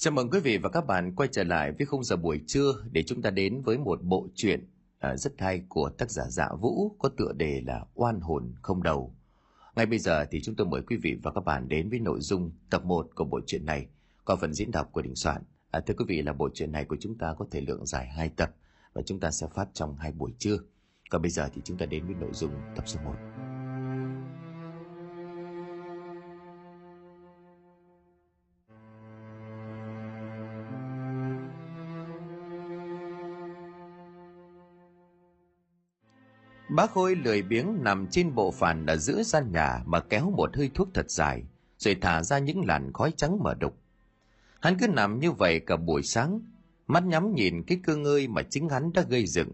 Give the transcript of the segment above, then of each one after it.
Chào mừng quý vị và các bạn quay trở lại với khung giờ buổi trưa để chúng ta đến với một bộ truyện à, rất hay của tác giả Dạ Vũ có tựa đề là Oan hồn không đầu. Ngay bây giờ thì chúng tôi mời quý vị và các bạn đến với nội dung tập 1 của bộ truyện này qua phần diễn đọc của Đình Soạn. À, thưa quý vị là bộ truyện này của chúng ta có thể lượng dài 2 tập và chúng ta sẽ phát trong hai buổi trưa. Còn bây giờ thì chúng ta đến với nội dung tập số 1. Bác Khôi lười biếng nằm trên bộ phản ở giữa gian nhà mà kéo một hơi thuốc thật dài, rồi thả ra những làn khói trắng mờ đục. Hắn cứ nằm như vậy cả buổi sáng, mắt nhắm nhìn cái cơ ngơi mà chính hắn đã gây dựng.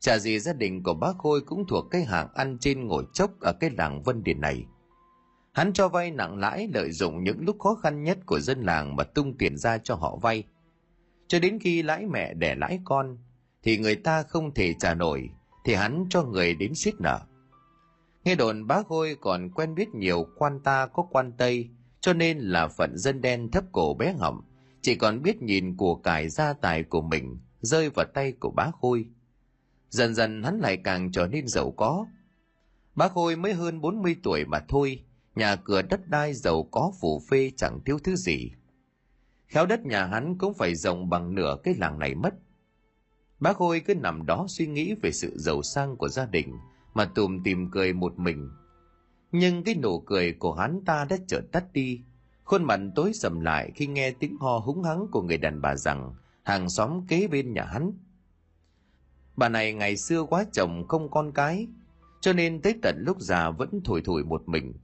Chả gì gia đình của bác Khôi cũng thuộc cái hạng ăn trên ngồi chốc ở cái làng Vân Điền này. Hắn cho vay nặng lãi lợi dụng những lúc khó khăn nhất của dân làng mà tung tiền ra cho họ vay. Cho đến khi lãi mẹ đẻ lãi con, thì người ta không thể trả nổi thì hắn cho người đến suýt nợ. Nghe đồn bá Khôi còn quen biết nhiều quan ta có quan Tây, cho nên là phận dân đen thấp cổ bé họng, chỉ còn biết nhìn của cải gia tài của mình rơi vào tay của bá Khôi. Dần dần hắn lại càng trở nên giàu có. Bá Khôi mới hơn 40 tuổi mà thôi, nhà cửa đất đai giàu có phủ phê chẳng thiếu thứ gì. Khéo đất nhà hắn cũng phải rộng bằng nửa cái làng này mất. Bác Khôi cứ nằm đó suy nghĩ về sự giàu sang của gia đình mà tùm tìm cười một mình. Nhưng cái nụ cười của hắn ta đã chợt tắt đi. Khuôn mặt tối sầm lại khi nghe tiếng ho húng hắng của người đàn bà rằng hàng xóm kế bên nhà hắn. Bà này ngày xưa quá chồng không con cái, cho nên tới tận lúc già vẫn thổi thổi một mình.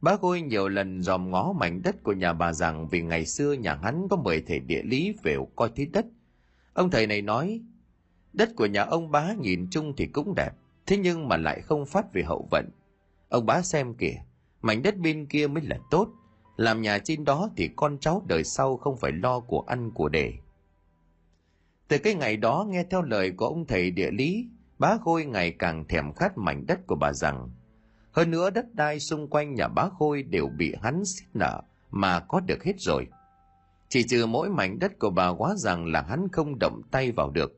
Bác Khôi nhiều lần dòm ngó mảnh đất của nhà bà rằng vì ngày xưa nhà hắn có mời thầy địa lý về coi thế đất. Ông thầy này nói Đất của nhà ông bá nhìn chung thì cũng đẹp, thế nhưng mà lại không phát về hậu vận. Ông bá xem kìa, mảnh đất bên kia mới là tốt, làm nhà trên đó thì con cháu đời sau không phải lo của ăn của để. Từ cái ngày đó nghe theo lời của ông thầy địa lý, bá Khôi ngày càng thèm khát mảnh đất của bà rằng. Hơn nữa đất đai xung quanh nhà bá Khôi đều bị hắn xiết nợ mà có được hết rồi. Chỉ trừ mỗi mảnh đất của bà quá rằng là hắn không động tay vào được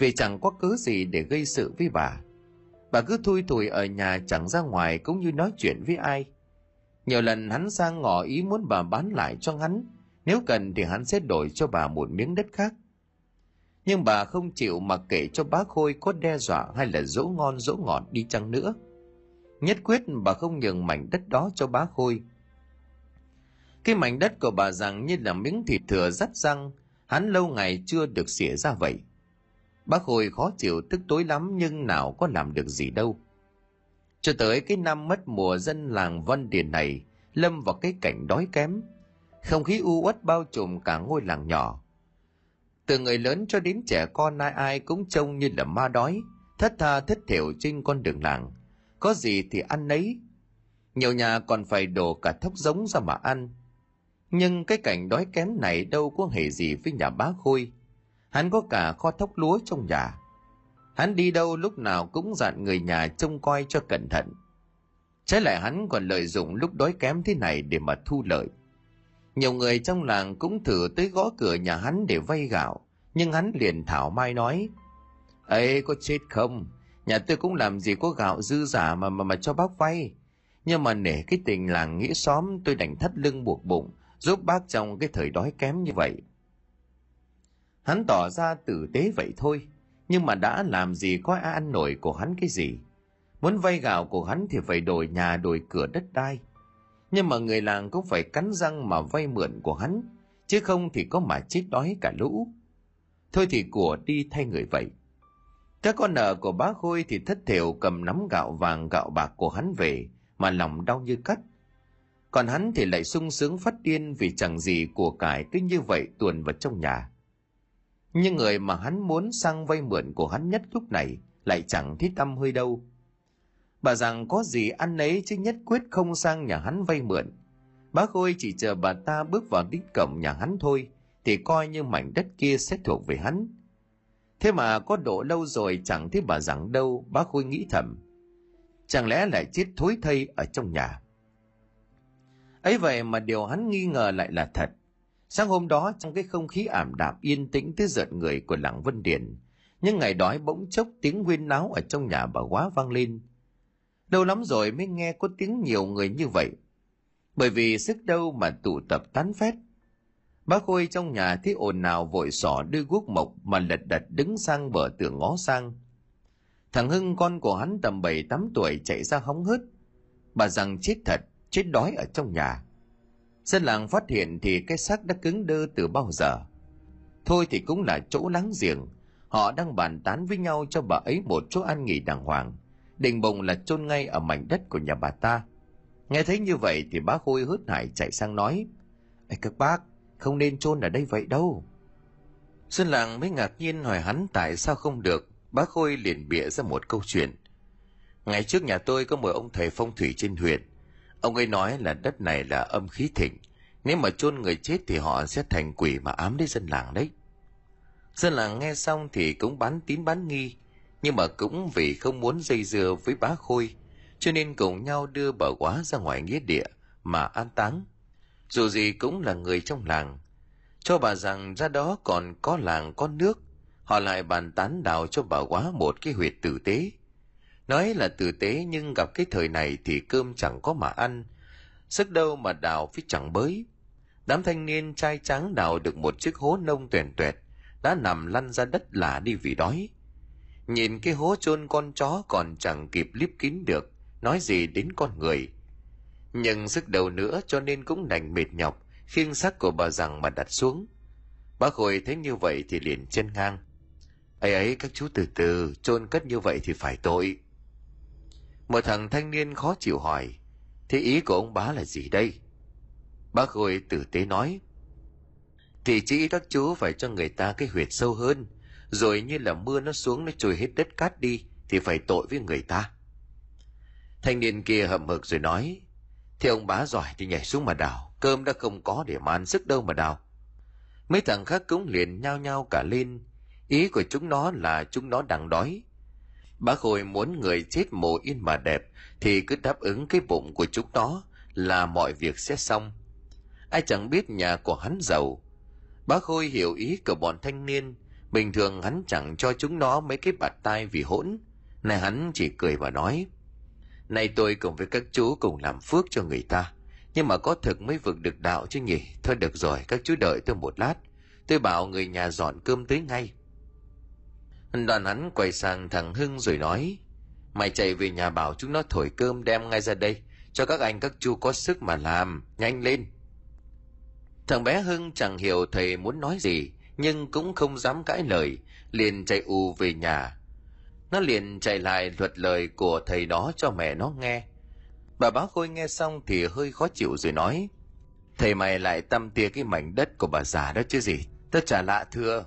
vì chẳng có cớ gì để gây sự với bà. Bà cứ thui thủi ở nhà chẳng ra ngoài cũng như nói chuyện với ai. Nhiều lần hắn sang ngỏ ý muốn bà bán lại cho hắn, nếu cần thì hắn sẽ đổi cho bà một miếng đất khác. Nhưng bà không chịu mặc kệ cho Bá Khôi có đe dọa hay là dỗ ngon dỗ ngọt đi chăng nữa. Nhất quyết bà không nhường mảnh đất đó cho Bá Khôi. Cái mảnh đất của bà rằng như là miếng thịt thừa rắt răng, hắn lâu ngày chưa được xỉa ra vậy. Bác Khôi khó chịu tức tối lắm nhưng nào có làm được gì đâu. Cho tới cái năm mất mùa dân làng văn Điền này, lâm vào cái cảnh đói kém. Không khí u uất bao trùm cả ngôi làng nhỏ. Từ người lớn cho đến trẻ con ai ai cũng trông như là ma đói, thất tha thất thiểu trên con đường làng. Có gì thì ăn nấy. Nhiều nhà còn phải đổ cả thóc giống ra mà ăn. Nhưng cái cảnh đói kém này đâu có hề gì với nhà bá Khôi Hắn có cả kho thóc lúa trong nhà. Hắn đi đâu lúc nào cũng dặn người nhà trông coi cho cẩn thận. Trái lại hắn còn lợi dụng lúc đói kém thế này để mà thu lợi. Nhiều người trong làng cũng thử tới gõ cửa nhà hắn để vay gạo, nhưng hắn liền thảo mai nói, ấy có chết không? Nhà tôi cũng làm gì có gạo dư giả mà mà mà cho bác vay. Nhưng mà nể cái tình làng nghĩa xóm tôi đành thắt lưng buộc bụng, giúp bác trong cái thời đói kém như vậy. Hắn tỏ ra tử tế vậy thôi, nhưng mà đã làm gì có ai ăn nổi của hắn cái gì. Muốn vay gạo của hắn thì phải đổi nhà đổi cửa đất đai. Nhưng mà người làng cũng phải cắn răng mà vay mượn của hắn, chứ không thì có mà chết đói cả lũ. Thôi thì của đi thay người vậy. Các con nợ của bá Khôi thì thất thiểu cầm nắm gạo vàng gạo bạc của hắn về, mà lòng đau như cắt. Còn hắn thì lại sung sướng phát điên vì chẳng gì của cải cứ như vậy tuồn vào trong nhà nhưng người mà hắn muốn sang vay mượn của hắn nhất lúc này lại chẳng thấy tâm hơi đâu. Bà rằng có gì ăn ấy chứ nhất quyết không sang nhà hắn vay mượn. Bác khôi chỉ chờ bà ta bước vào đích cổng nhà hắn thôi, thì coi như mảnh đất kia sẽ thuộc về hắn. Thế mà có độ lâu rồi chẳng thấy bà rằng đâu bác khôi nghĩ thầm. Chẳng lẽ lại chết thối thây ở trong nhà? Ấy vậy mà điều hắn nghi ngờ lại là thật. Sáng hôm đó trong cái không khí ảm đạm yên tĩnh tới giận người của làng Vân Điền, những ngày đói bỗng chốc tiếng huyên náo ở trong nhà bà quá vang lên. đâu lắm rồi mới nghe có tiếng nhiều người như vậy. Bởi vì sức đâu mà tụ tập tán phét. Bác Khôi trong nhà thấy ồn nào vội sỏ đưa guốc mộc mà lật đật đứng sang bờ tường ngó sang. Thằng Hưng con của hắn tầm bảy tám tuổi chạy ra hóng hớt. Bà rằng chết thật, chết đói ở trong nhà. Dân làng phát hiện thì cái xác đã cứng đơ từ bao giờ. Thôi thì cũng là chỗ láng giềng, họ đang bàn tán với nhau cho bà ấy một chỗ ăn nghỉ đàng hoàng. Định bụng là chôn ngay ở mảnh đất của nhà bà ta. Nghe thấy như vậy thì bác Khôi hớt hải chạy sang nói. Ê các bác, không nên chôn ở đây vậy đâu. xuân làng mới ngạc nhiên hỏi hắn tại sao không được. Bác Khôi liền bịa ra một câu chuyện. Ngày trước nhà tôi có một ông thầy phong thủy trên huyện. Ông ấy nói là đất này là âm khí thịnh. Nếu mà chôn người chết thì họ sẽ thành quỷ mà ám đến dân làng đấy. Dân làng nghe xong thì cũng bán tín bán nghi. Nhưng mà cũng vì không muốn dây dưa với bá Khôi. Cho nên cùng nhau đưa bà quá ra ngoài nghĩa địa mà an táng. Dù gì cũng là người trong làng. Cho bà rằng ra đó còn có làng, có nước. Họ lại bàn tán đào cho bà quá một cái huyệt tử tế Nói là tử tế nhưng gặp cái thời này thì cơm chẳng có mà ăn. Sức đâu mà đào phía chẳng bới. Đám thanh niên trai trắng đào được một chiếc hố nông tuyển tuyệt, đã nằm lăn ra đất lạ đi vì đói. Nhìn cái hố chôn con chó còn chẳng kịp liếp kín được, nói gì đến con người. Nhưng sức đầu nữa cho nên cũng đành mệt nhọc, khiêng xác của bà rằng mà đặt xuống. Bác Khôi thấy như vậy thì liền chân ngang. ấy ấy các chú từ từ, chôn cất như vậy thì phải tội. Một thằng thanh niên khó chịu hỏi, thế ý của ông bá là gì đây? Bác Khôi tử tế nói, thì chỉ các chú phải cho người ta cái huyệt sâu hơn, rồi như là mưa nó xuống nó trôi hết đất cát đi, thì phải tội với người ta. Thanh niên kia hậm hực rồi nói, thì ông bá giỏi thì nhảy xuống mà đào, cơm đã không có để mà ăn sức đâu mà đào. Mấy thằng khác cũng liền nhao nhao cả lên, ý của chúng nó là chúng nó đang đói, Bác Khôi muốn người chết mồ yên mà đẹp thì cứ đáp ứng cái bụng của chúng nó là mọi việc sẽ xong. Ai chẳng biết nhà của hắn giàu. Bác Khôi hiểu ý của bọn thanh niên. Bình thường hắn chẳng cho chúng nó mấy cái bạt tai vì hỗn. Này hắn chỉ cười và nói. Này tôi cùng với các chú cùng làm phước cho người ta. Nhưng mà có thực mới vực được đạo chứ nhỉ. Thôi được rồi, các chú đợi tôi một lát. Tôi bảo người nhà dọn cơm tới ngay. Đoàn hắn quay sang thằng Hưng rồi nói, mày chạy về nhà bảo chúng nó thổi cơm đem ngay ra đây, cho các anh các chú có sức mà làm, nhanh lên. Thằng bé Hưng chẳng hiểu thầy muốn nói gì, nhưng cũng không dám cãi lời, liền chạy u về nhà. Nó liền chạy lại luật lời của thầy đó cho mẹ nó nghe. Bà bá Khôi nghe xong thì hơi khó chịu rồi nói, thầy mày lại tâm tia cái mảnh đất của bà già đó chứ gì, tớ chả lạ thưa,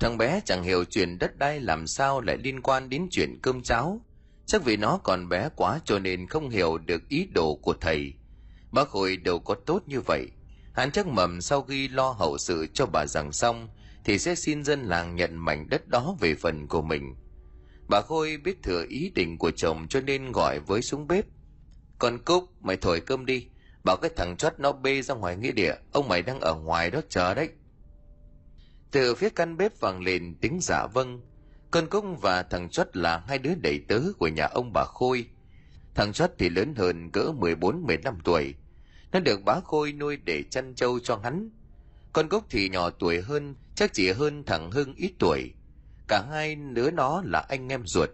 Thằng bé chẳng hiểu chuyện đất đai làm sao lại liên quan đến chuyện cơm cháo. Chắc vì nó còn bé quá cho nên không hiểu được ý đồ của thầy. Bác Khôi đâu có tốt như vậy. Hắn chắc mầm sau khi lo hậu sự cho bà rằng xong thì sẽ xin dân làng nhận mảnh đất đó về phần của mình. Bà Khôi biết thừa ý định của chồng cho nên gọi với xuống bếp. Con Cúc, mày thổi cơm đi. Bảo cái thằng chót nó bê ra ngoài nghĩa địa. Ông mày đang ở ngoài đó chờ đấy. Từ phía căn bếp vang lên tiếng giả vâng. Con công và thằng Chót là hai đứa đầy tớ của nhà ông bà Khôi. Thằng Chót thì lớn hơn cỡ 14-15 tuổi. Nó được bá Khôi nuôi để chăn trâu cho hắn. Con gốc thì nhỏ tuổi hơn, chắc chỉ hơn thằng Hưng ít tuổi. Cả hai đứa nó là anh em ruột.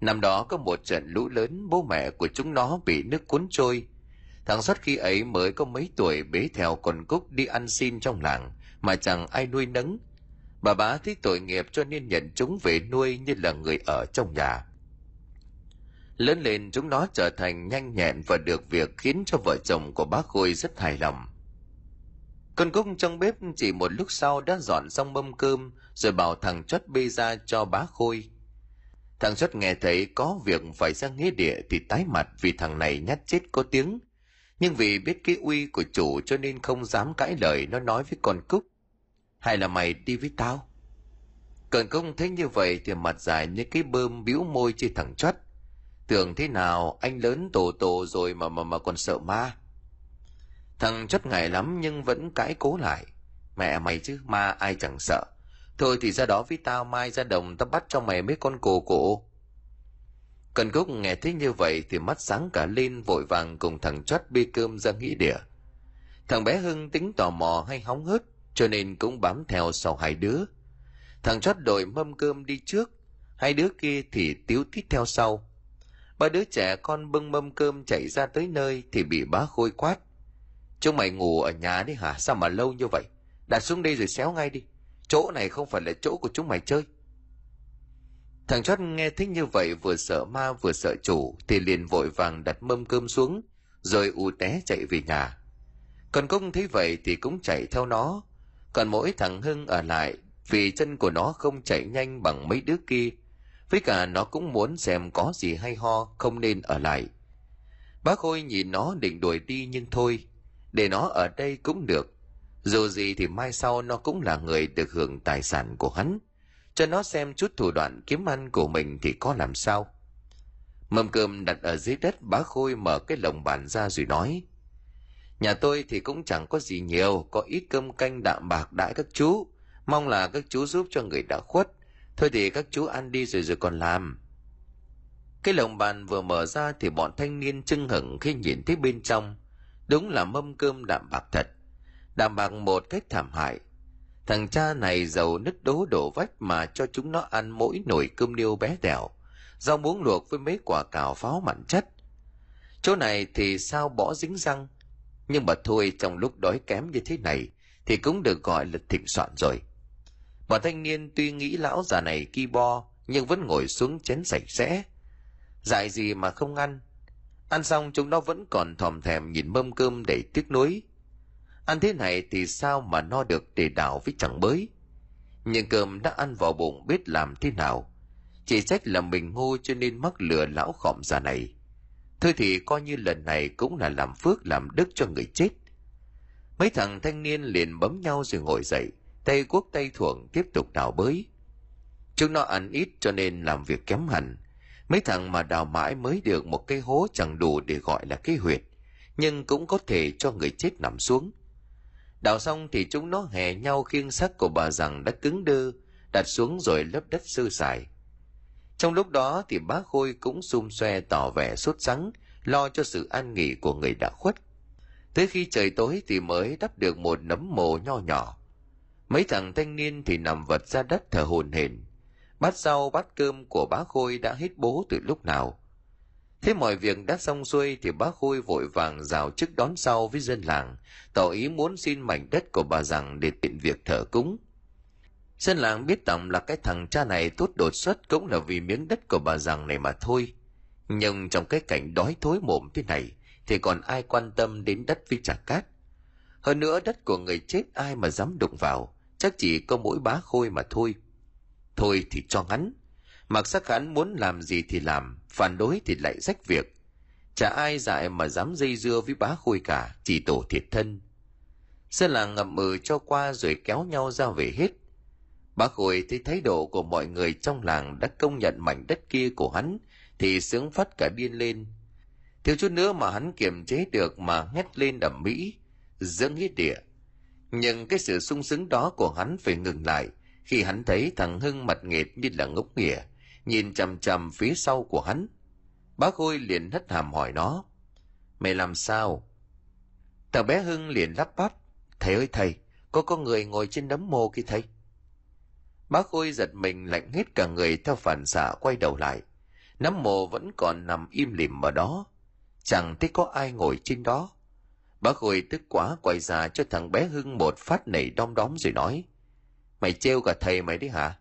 Năm đó có một trận lũ lớn bố mẹ của chúng nó bị nước cuốn trôi. Thằng Sót khi ấy mới có mấy tuổi bế theo con Cúc đi ăn xin trong làng mà chẳng ai nuôi nấng. Bà bá thấy tội nghiệp cho nên nhận chúng về nuôi như là người ở trong nhà. Lớn lên chúng nó trở thành nhanh nhẹn và được việc khiến cho vợ chồng của bác Khôi rất hài lòng. Con Cúc trong bếp chỉ một lúc sau đã dọn xong mâm cơm, rồi bảo thằng Chót bê ra cho bá Khôi. Thằng Chót nghe thấy có việc phải ra nghĩa địa thì tái mặt vì thằng này nhát chết có tiếng nhưng vì biết cái uy của chủ cho nên không dám cãi lời nó nói với con cúc hay là mày đi với tao Cần công thấy như vậy thì mặt dài như cái bơm bĩu môi trên thẳng chót tưởng thế nào anh lớn tổ tổ rồi mà mà mà còn sợ ma Thằng chót ngại lắm nhưng vẫn cãi cố lại. Mẹ mày chứ, ma ai chẳng sợ. Thôi thì ra đó với tao mai ra đồng tao bắt cho mày mấy con cổ cổ. Cần Cúc nghe thấy như vậy thì mắt sáng cả lên vội vàng cùng thằng chót bê cơm ra nghĩ địa. Thằng bé Hưng tính tò mò hay hóng hớt cho nên cũng bám theo sau hai đứa. Thằng chót đội mâm cơm đi trước, hai đứa kia thì tiếu tít theo sau. Ba đứa trẻ con bưng mâm cơm chạy ra tới nơi thì bị bá khôi quát. Chúng mày ngủ ở nhà đi hả? Sao mà lâu như vậy? Đặt xuống đây rồi xéo ngay đi. Chỗ này không phải là chỗ của chúng mày chơi. Thằng chót nghe thích như vậy vừa sợ ma vừa sợ chủ thì liền vội vàng đặt mâm cơm xuống rồi ù té chạy về nhà. Còn công thấy vậy thì cũng chạy theo nó. Còn mỗi thằng Hưng ở lại, vì chân của nó không chạy nhanh bằng mấy đứa kia. Với cả nó cũng muốn xem có gì hay ho không nên ở lại. Bác Khôi nhìn nó định đuổi đi nhưng thôi. Để nó ở đây cũng được. Dù gì thì mai sau nó cũng là người được hưởng tài sản của hắn cho nó xem chút thủ đoạn kiếm ăn của mình thì có làm sao mâm cơm đặt ở dưới đất bá khôi mở cái lồng bàn ra rồi nói nhà tôi thì cũng chẳng có gì nhiều có ít cơm canh đạm bạc đãi các chú. Mong là các chú giúp cho người đã khuất. Thôi thì các chú ăn đi rồi rồi còn làm. Cái lồng bàn vừa mở ra thì bọn thanh niên chưng hửng khi nhìn thấy bên trong. Đúng là mâm cơm đạm bạc thật. Đạm bạc một cách thảm hại. Thằng cha này giàu nứt đố đổ vách mà cho chúng nó ăn mỗi nồi cơm niêu bé tẹo, rau muống luộc với mấy quả cào pháo mặn chất. Chỗ này thì sao bỏ dính răng, nhưng mà thôi, trong lúc đói kém như thế này, thì cũng được gọi là thịnh soạn rồi. Bọn thanh niên tuy nghĩ lão già này ki bo, nhưng vẫn ngồi xuống chén sạch sẽ. Dại gì mà không ăn. Ăn xong chúng nó vẫn còn thòm thèm nhìn mâm cơm đầy tiếc nuối ăn thế này thì sao mà no được để đảo với chẳng bới nhưng cơm đã ăn vào bụng biết làm thế nào chỉ trách là mình ngu cho nên mắc lừa lão khỏm già này thôi thì coi như lần này cũng là làm phước làm đức cho người chết. Mấy thằng thanh niên liền bấm nhau rồi ngồi dậy tay cuốc tay thuộng tiếp tục đào bới. Chúng nó ăn ít cho nên làm việc kém hẳn. Mấy thằng mà đào mãi mới được một cái hố chẳng đủ để gọi là cái huyệt nhưng cũng có thể cho người chết nằm xuống. Đào xong thì chúng nó hè nhau khiêng xác của bà rằng đã cứng đơ, đặt xuống rồi lấp đất sơ sài. Trong lúc đó thì bác Khôi cũng xung xoe tỏ vẻ sốt sắng, lo cho sự an nghỉ của người đã khuất. Tới khi trời tối thì mới đắp được một nấm mồ nho nhỏ. Mấy thằng thanh niên thì nằm vật ra đất thở hồn hển. Bát rau bát cơm của bá Khôi đã hết bố từ lúc nào. Thế mọi việc đã xong xuôi thì bác Khôi vội vàng rào chức đón sau với dân làng, tỏ ý muốn xin mảnh đất của bà rằng để tiện việc thờ cúng. Dân làng biết tổng là cái thằng cha này tốt đột xuất cũng là vì miếng đất của bà rằng này mà thôi. Nhưng trong cái cảnh đói thối mồm thế này thì còn ai quan tâm đến đất với trả cát. Hơn nữa đất của người chết ai mà dám đụng vào, chắc chỉ có mỗi bá khôi mà thôi. Thôi thì cho hắn, Mặc sắc hắn muốn làm gì thì làm, phản đối thì lại rách việc. Chả ai dại mà dám dây dưa với bá khôi cả, chỉ tổ thiệt thân. Sơn làng ngậm ừ cho qua rồi kéo nhau ra về hết. Bá khôi thấy thái độ của mọi người trong làng đã công nhận mảnh đất kia của hắn, thì sướng phát cả điên lên. Thiếu chút nữa mà hắn kiềm chế được mà hét lên đầm mỹ, dưỡng nghĩa địa. Nhưng cái sự sung sướng đó của hắn phải ngừng lại khi hắn thấy thằng Hưng mặt nghệt như là ngốc nghỉa, nhìn chằm chằm phía sau của hắn. Bác Khôi liền hất hàm hỏi nó. Mày làm sao? Thằng bé Hưng liền lắp bắp. Thầy ơi thầy, có có người ngồi trên đấm mồ kia thầy. Bác Khôi giật mình lạnh hết cả người theo phản xạ quay đầu lại. nắm mồ vẫn còn nằm im lìm ở đó. Chẳng thấy có ai ngồi trên đó. Bác Khôi tức quá quay ra cho thằng bé Hưng một phát nảy đom đóm rồi nói. Mày trêu cả thầy mày đấy hả?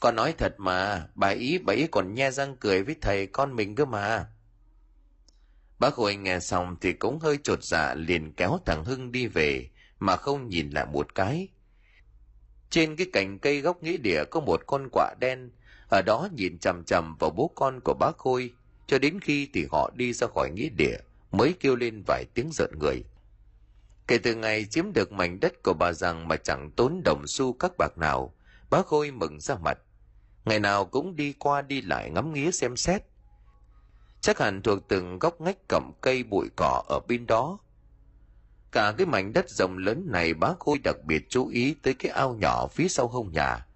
Con nói thật mà, bà ý bà ý còn nhe răng cười với thầy con mình cơ mà. Bác Khôi nghe xong thì cũng hơi trột dạ liền kéo thằng Hưng đi về mà không nhìn lại một cái. Trên cái cành cây gốc nghĩa địa có một con quạ đen, ở đó nhìn chằm chằm vào bố con của bác Khôi, cho đến khi thì họ đi ra khỏi nghĩa địa mới kêu lên vài tiếng giận người. Kể từ ngày chiếm được mảnh đất của bà rằng mà chẳng tốn đồng xu các bạc nào, bác Khôi mừng ra mặt ngày nào cũng đi qua đi lại ngắm nghía xem xét chắc hẳn thuộc từng góc ngách cẩm cây bụi cỏ ở bên đó Cả cái mảnh đất rộng lớn này bác Khôi đặc biệt chú ý tới cái ao nhỏ phía sau hông nhà.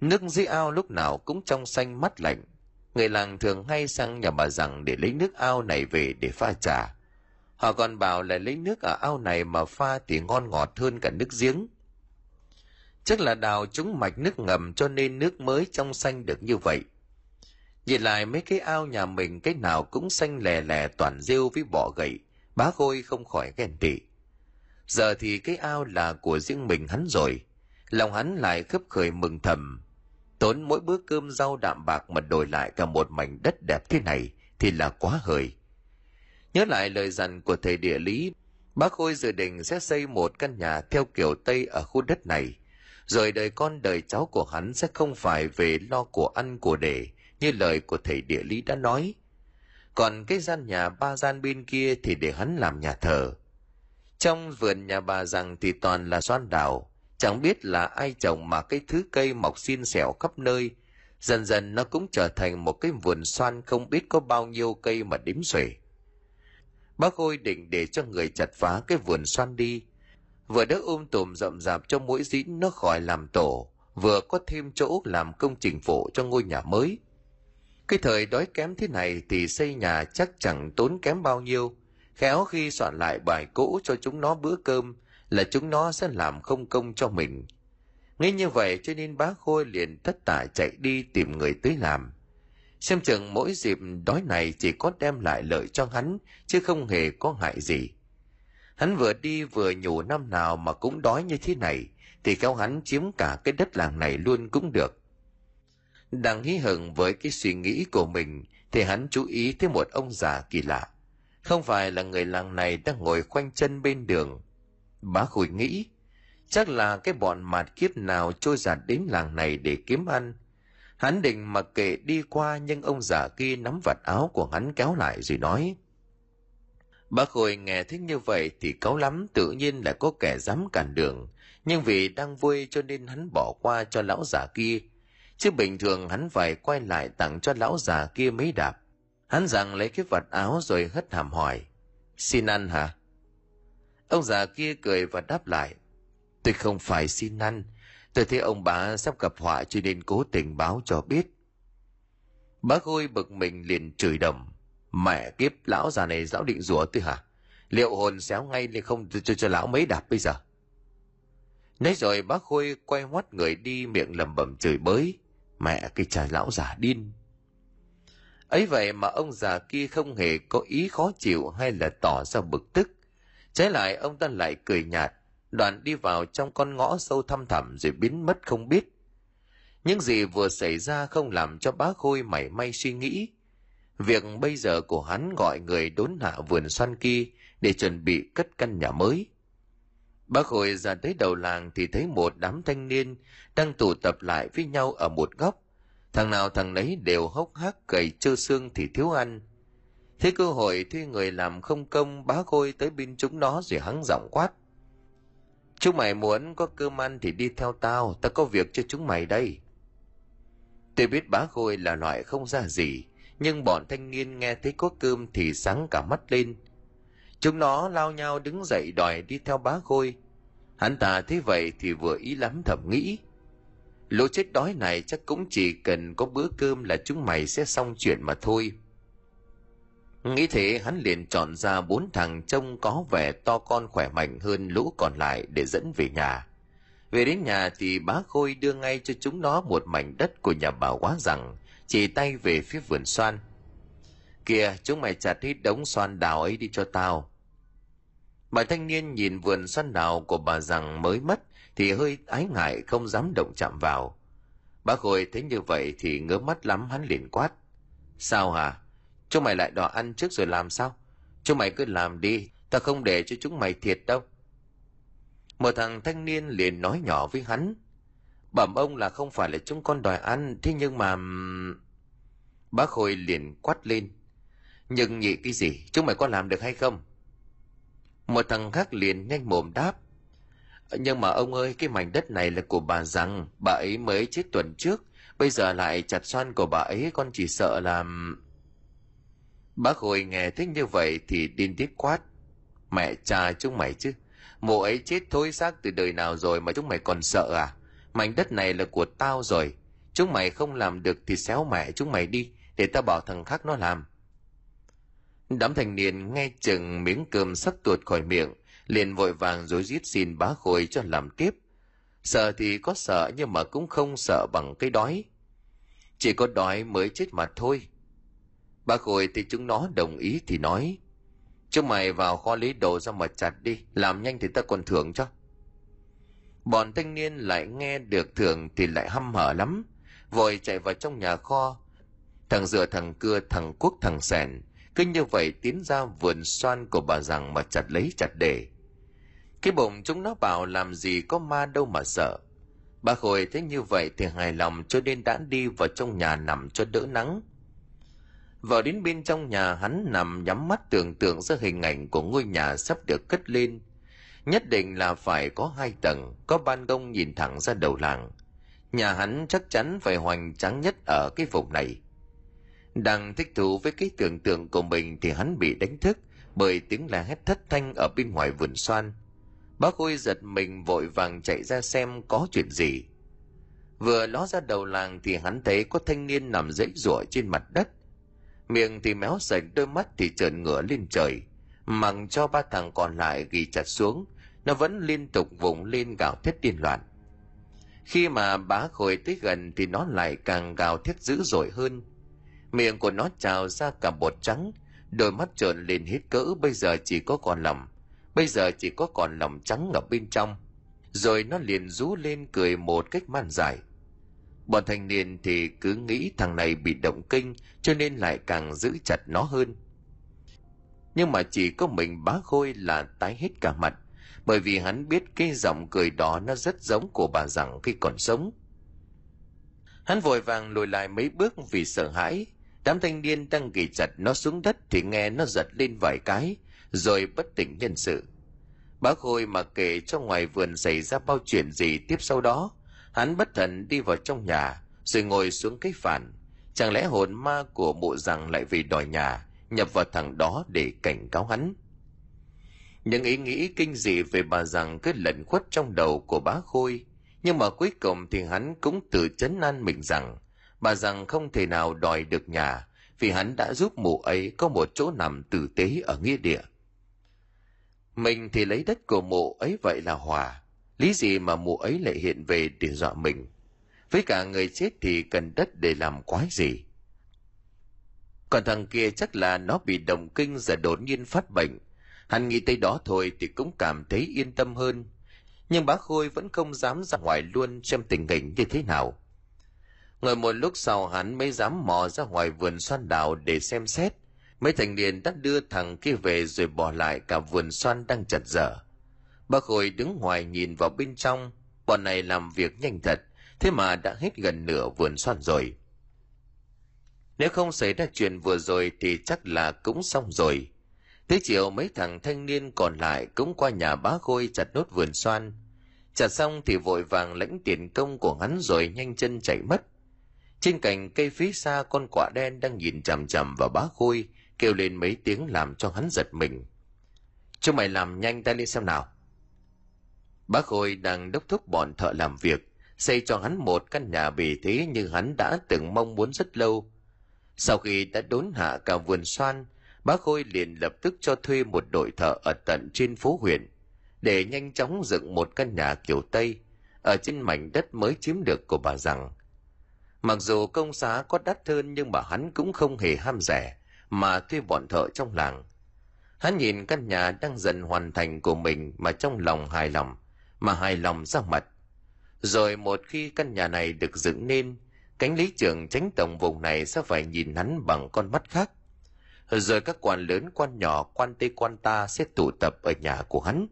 Nước dưới ao lúc nào cũng trong xanh mắt lạnh. Người làng thường hay sang nhà bà rằng để lấy nước ao này về để pha trà. Họ còn bảo là lấy nước ở ao này mà pha thì ngon ngọt hơn cả nước giếng. Chắc là đào chúng mạch nước ngầm cho nên nước mới trong xanh được như vậy. Nhìn lại mấy cái ao nhà mình cái nào cũng xanh lè lè toàn rêu với bọ gậy, bá khôi không khỏi ghen tị. Giờ thì cái ao là của riêng mình hắn rồi, lòng hắn lại khấp khởi mừng thầm. Tốn mỗi bữa cơm rau đạm bạc mà đổi lại cả một mảnh đất đẹp thế này thì là quá hời. Nhớ lại lời dặn của thầy địa lý, bác Khôi dự định sẽ xây một căn nhà theo kiểu Tây ở khu đất này, rồi đời con đời cháu của hắn sẽ không phải về lo của ăn của để, như lời của thầy địa lý đã nói. Còn cái gian nhà ba gian bên kia thì để hắn làm nhà thờ. Trong vườn nhà bà rằng thì toàn là xoan đào, chẳng biết là ai trồng mà cái thứ cây mọc xin xẻo khắp nơi. Dần dần nó cũng trở thành một cái vườn xoan không biết có bao nhiêu cây mà đếm xuể. Bác Khôi định để cho người chặt phá cái vườn xoan đi. Vừa đỡ ôm tùm rậm rạp cho mỗi dĩ nó khỏi làm tổ, vừa có thêm chỗ làm công trình phụ cho ngôi nhà mới. Cái thời đói kém thế này thì xây nhà chắc chẳng tốn kém bao nhiêu. Khéo khi soạn lại bài cũ cho chúng nó bữa cơm là chúng nó sẽ làm không công cho mình. Nghĩ như vậy cho nên bác Khôi liền tất tả chạy đi tìm người tới làm. Xem chừng mỗi dịp đói này chỉ có đem lại lợi cho hắn, chứ không hề có hại gì. Hắn vừa đi vừa nhủ năm nào mà cũng đói như thế này, thì kéo hắn chiếm cả cái đất làng này luôn cũng được. Đang hí hửng với cái suy nghĩ của mình, thì hắn chú ý thấy một ông già kỳ lạ. Không phải là người làng này đang ngồi khoanh chân bên đường. Bá Khủi nghĩ, chắc là cái bọn mạt kiếp nào trôi giạt đến làng này để kiếm ăn, Hắn định mặc kệ đi qua nhưng ông già kia nắm vạt áo của hắn kéo lại rồi nói. Bác Khôi nghe thích như vậy thì cáu lắm tự nhiên là có kẻ dám cản đường. Nhưng vì đang vui cho nên hắn bỏ qua cho lão già kia. Chứ bình thường hắn phải quay lại tặng cho lão già kia mấy đạp. Hắn rằng lấy cái vật áo rồi hất hàm hỏi. Xin ăn hả? Ông già kia cười và đáp lại. Tôi không phải xin ăn, Tôi thấy ông bà sắp gặp họa cho nên cố tình báo cho biết. Bác Khôi bực mình liền chửi đầm. Mẹ kiếp lão già này lão định rủa tôi hả? Liệu hồn xéo ngay liền không cho, cho, cho lão mấy đạp bây giờ? Nói rồi bác Khôi quay ngoắt người đi miệng lầm bầm chửi bới. Mẹ cái trời lão già điên. ấy vậy mà ông già kia không hề có ý khó chịu hay là tỏ ra bực tức. Trái lại, ông ta lại cười nhạt, đoạn đi vào trong con ngõ sâu thăm thẳm rồi biến mất không biết. Những gì vừa xảy ra không làm cho bá Khôi mảy may suy nghĩ. Việc bây giờ của hắn gọi người đốn hạ vườn xoan kia để chuẩn bị cất căn nhà mới. Bác Khôi ra tới đầu làng thì thấy một đám thanh niên đang tụ tập lại với nhau ở một góc. Thằng nào thằng nấy đều hốc hác cầy trơ xương thì thiếu ăn. Thế cơ hội thuê người làm không công bá Khôi tới bên chúng nó rồi hắng giọng quát. Chúng mày muốn có cơm ăn thì đi theo tao, tao có việc cho chúng mày đây. Tôi biết bá khôi là loại không ra gì, nhưng bọn thanh niên nghe thấy có cơm thì sáng cả mắt lên. Chúng nó lao nhau đứng dậy đòi đi theo bá khôi. Hắn ta thấy vậy thì vừa ý lắm thầm nghĩ. Lũ chết đói này chắc cũng chỉ cần có bữa cơm là chúng mày sẽ xong chuyện mà thôi. Nghĩ thế hắn liền chọn ra bốn thằng trông có vẻ to con khỏe mạnh hơn lũ còn lại để dẫn về nhà. Về đến nhà thì bá Khôi đưa ngay cho chúng nó một mảnh đất của nhà bà quá rằng, chỉ tay về phía vườn xoan. Kìa, chúng mày chặt hết đống xoan đào ấy đi cho tao. Bà thanh niên nhìn vườn xoan đào của bà rằng mới mất thì hơi ái ngại không dám động chạm vào. Bác Khôi thấy như vậy thì ngớ mắt lắm hắn liền quát. Sao hả? Chúng mày lại đòi ăn trước rồi làm sao? Chúng mày cứ làm đi, ta không để cho chúng mày thiệt đâu. Một thằng thanh niên liền nói nhỏ với hắn. Bẩm ông là không phải là chúng con đòi ăn, thế nhưng mà... Bác Khôi liền quát lên. Nhưng nhị cái gì, chúng mày có làm được hay không? Một thằng khác liền nhanh mồm đáp. Nhưng mà ông ơi, cái mảnh đất này là của bà rằng, bà ấy mới chết tuần trước, bây giờ lại chặt xoan của bà ấy con chỉ sợ là... Bác hồi nghe thích như vậy thì điên tiết quát. Mẹ cha chúng mày chứ. Mụ ấy chết thối xác từ đời nào rồi mà chúng mày còn sợ à? Mảnh đất này là của tao rồi. Chúng mày không làm được thì xéo mẹ chúng mày đi, để tao bảo thằng khác nó làm. Đám thanh niên nghe chừng miếng cơm sắp tuột khỏi miệng, liền vội vàng rối rít xin bá khôi cho làm tiếp. Sợ thì có sợ nhưng mà cũng không sợ bằng cái đói. Chỉ có đói mới chết mà thôi. Bá khôi thì chúng nó đồng ý thì nói, Chúng mày vào kho lấy đồ ra mà chặt đi, làm nhanh thì ta còn thưởng cho. Bọn thanh niên lại nghe được thưởng thì lại hăm hở lắm, vội chạy vào trong nhà kho. Thằng dựa thằng cưa thằng quốc thằng sèn, cứ như vậy tiến ra vườn xoan của bà rằng mà chặt lấy chặt để. Cái bụng chúng nó bảo làm gì có ma đâu mà sợ. Bà Khôi thấy như vậy thì hài lòng cho nên đã đi vào trong nhà nằm cho đỡ nắng. Vào đến bên trong nhà hắn nằm nhắm mắt tưởng tượng ra hình ảnh của ngôi nhà sắp được cất lên. Nhất định là phải có hai tầng, có ban công nhìn thẳng ra đầu làng. Nhà hắn chắc chắn phải hoành tráng nhất ở cái vùng này. Đang thích thú với cái tưởng tượng của mình thì hắn bị đánh thức bởi tiếng la hét thất thanh ở bên ngoài vườn xoan. Bác Khôi giật mình vội vàng chạy ra xem có chuyện gì. Vừa ló ra đầu làng thì hắn thấy có thanh niên nằm dãy rủa trên mặt đất miệng thì méo sạch, đôi mắt thì trợn ngửa lên trời mặc cho ba thằng còn lại ghi chặt xuống, nó vẫn liên tục vùng lên gào thét điên loạn khi mà bá khôi tới gần thì nó lại càng gào thét dữ dội hơn miệng của nó trào ra cả bột trắng đôi mắt trợn lên hết cỡ, bây giờ chỉ có còn lòng bây giờ chỉ có còn lòng trắng ở bên trong rồi nó liền rú lên cười một cách man dại Bọn thanh niên thì cứ nghĩ thằng này bị động kinh, cho nên lại càng giữ chặt nó hơn. Nhưng mà chỉ có mình bá khôi là tái hết cả mặt, bởi vì hắn biết cái giọng cười đó nó rất giống của bà rằng khi còn sống. Hắn vội vàng lùi lại mấy bước vì sợ hãi. Đám thanh niên đang ghi chặt nó xuống đất thì nghe nó giật lên vài cái, rồi bất tỉnh nhân sự. Bá Khôi mà kể cho ngoài vườn xảy ra bao chuyện gì tiếp sau đó, Hắn bất thần đi vào trong nhà, rồi ngồi xuống cái phản. Chẳng lẽ hồn ma của mụ rằng lại vì đòi nhà, nhập vào thằng đó để cảnh cáo hắn. Những ý nghĩ kinh dị về bà rằng cứ lẩn khuất trong đầu của bá Khôi, nhưng mà cuối cùng thì hắn cũng tự chấn an mình rằng bà rằng không thể nào đòi được nhà vì hắn đã giúp mụ ấy có một chỗ nằm tử tế ở nghĩa địa. Mình thì lấy đất của mụ ấy vậy là hòa, lý gì mà mụ ấy lại hiện về để dọa mình? Với cả người chết thì cần đất để làm quái gì? Còn thằng kia chắc là nó bị đồng kinh rồi đột nhiên phát bệnh. Hắn nghĩ tới đó thôi thì cũng cảm thấy yên tâm hơn. Nhưng bá khôi vẫn không dám ra ngoài luôn xem tình hình như thế nào ngồi một lúc sau hắn mới dám mò ra ngoài vườn xoan đào để xem xét mấy thành niên đã đưa thằng kia về rồi bỏ lại cả vườn xoan đang chật dở Bác Khôi đứng ngoài nhìn vào bên trong, bọn này làm việc nhanh thật, thế mà đã hết gần nửa vườn xoan rồi. Nếu không xảy ra chuyện vừa rồi thì chắc là cũng xong rồi. Thế chiều mấy thằng thanh niên còn lại cũng qua nhà bá Khôi chặt nốt vườn xoan. Chặt xong thì vội vàng lãnh tiền công của hắn rồi nhanh chân chạy mất. Trên cành cây phía xa con quạ đen đang nhìn chằm chằm vào bá Khôi, kêu lên mấy tiếng làm cho hắn giật mình. Chúng mày làm nhanh ta lên xem nào. bá Khôi đang đốc thúc bọn thợ làm việc, xây cho hắn một căn nhà bề thế như hắn đã từng mong muốn rất lâu. Sau khi đã đốn hạ cả vườn xoan, bá Khôi liền lập tức cho thuê một đội thợ ở tận trên phố huyện, để nhanh chóng dựng một căn nhà kiểu Tây, ở trên mảnh đất mới chiếm được của bà rằng. Mặc dù công giá có đắt hơn nhưng mà hắn cũng không hề ham rẻ, mà thuê bọn thợ trong làng. Hắn nhìn căn nhà đang dần hoàn thành của mình mà trong lòng hài lòng mà hài lòng ra mặt. Rồi một khi căn nhà này được dựng nên, cánh lý trưởng tránh tổng vùng này sẽ phải nhìn hắn bằng con mắt khác. Rồi các quan lớn quan nhỏ quan tây quan ta sẽ tụ tập ở nhà của hắn.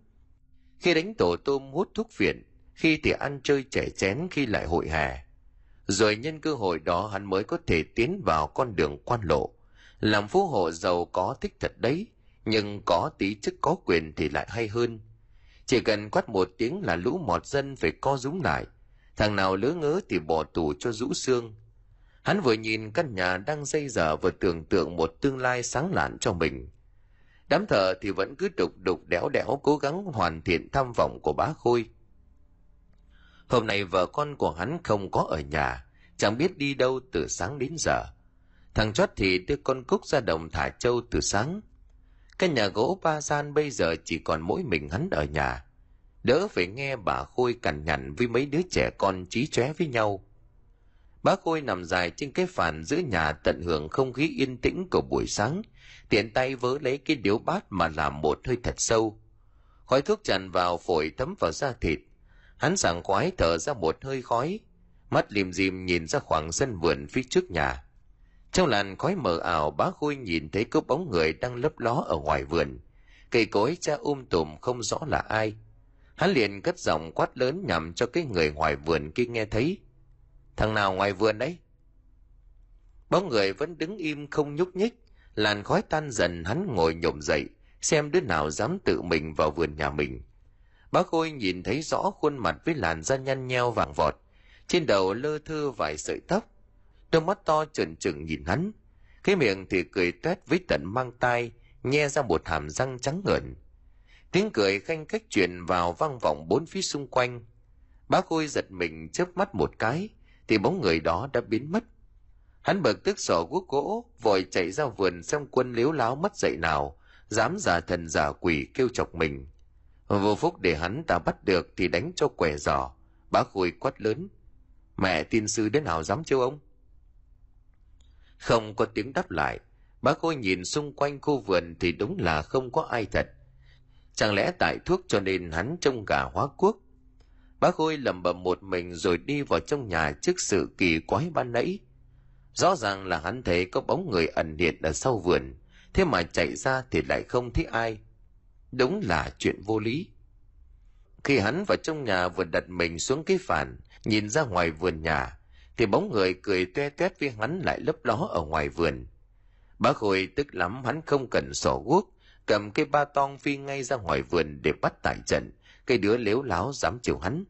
Khi đánh tổ tôm hút thuốc phiện, khi thì ăn chơi trẻ chén khi lại hội hè. Rồi nhân cơ hội đó hắn mới có thể tiến vào con đường quan lộ. Làm phú hộ giàu có thích thật đấy, nhưng có tí chức có quyền thì lại hay hơn chỉ cần quát một tiếng là lũ mọt dân phải co rúm lại. Thằng nào lỡ ngớ thì bỏ tù cho rũ xương. Hắn vừa nhìn căn nhà đang dây dở vừa tưởng tượng một tương lai sáng lạn cho mình. Đám thợ thì vẫn cứ đục đục đẽo đẽo cố gắng hoàn thiện tham vọng của bá Khôi. Hôm nay vợ con của hắn không có ở nhà, chẳng biết đi đâu từ sáng đến giờ. Thằng chót thì đưa con Cúc ra đồng thả trâu từ sáng. Cái nhà gỗ ba gian bây giờ chỉ còn mỗi mình hắn ở nhà. Đỡ phải nghe bà Khôi cằn nhằn với mấy đứa trẻ con trí chóe với nhau. Bác Khôi nằm dài trên cái phản giữa nhà tận hưởng không khí yên tĩnh của buổi sáng, tiện tay vớ lấy cái điếu bát mà làm một hơi thật sâu. Khói thuốc tràn vào phổi thấm vào da thịt. Hắn sảng khoái thở ra một hơi khói, mắt lim dim nhìn ra khoảng sân vườn phía trước nhà. Trong làn khói mờ ảo, bá Khôi nhìn thấy có bóng người đang lấp ló ở ngoài vườn. Cây cối cha um tùm không rõ là ai. Hắn liền cất giọng quát lớn nhằm cho cái người ngoài vườn kia nghe thấy. Thằng nào ngoài vườn đấy? Bóng người vẫn đứng im không nhúc nhích. Làn khói tan dần hắn ngồi nhổm dậy, xem đứa nào dám tự mình vào vườn nhà mình. Bác Khôi nhìn thấy rõ khuôn mặt với làn da nhăn nheo vàng vọt. Trên đầu lơ thơ vài sợi tóc. Đôi mắt to trừng trừng nhìn hắn. Cái miệng thì cười toét với tận mang tai, nhe ra một hàm răng trắng ngợn. Tiếng cười khanh khách truyền vào vang vọng bốn phía xung quanh. Bác Khôi giật mình chớp mắt một cái, thì bóng người đó đã biến mất. Hắn bực tức sỏ guốc gỗ, vội chạy ra vườn xem quân liếu láo mất dậy nào, dám giả thần giả quỷ kêu chọc mình. Vô phúc để hắn ta bắt được thì đánh cho quẻ giỏ. Bá Khôi quát lớn. Mẹ tin sư đến nào dám chiêu ông? Không có tiếng đáp lại. Bá Khôi nhìn xung quanh khu vườn thì đúng là không có ai thật. Chẳng lẽ tại thuốc cho nên hắn trông gà hóa quốc? Bá Khôi lầm bầm một mình rồi đi vào trong nhà trước sự kỳ quái ban nãy. Rõ ràng là hắn thấy có bóng người ẩn hiện ở sau vườn, thế mà chạy ra thì lại không thấy ai. Đúng là chuyện vô lý. Khi hắn vào trong nhà vừa đặt mình xuống cái phản, nhìn ra ngoài vườn nhà, thì bóng người cười toe toét với hắn lại lấp ló ở ngoài vườn. Bá Khôi tức lắm hắn không cần sổ guốc, cầm cây ba tong phi ngay ra ngoài vườn để bắt tại trận, cây đứa lếu láo dám chiều hắn.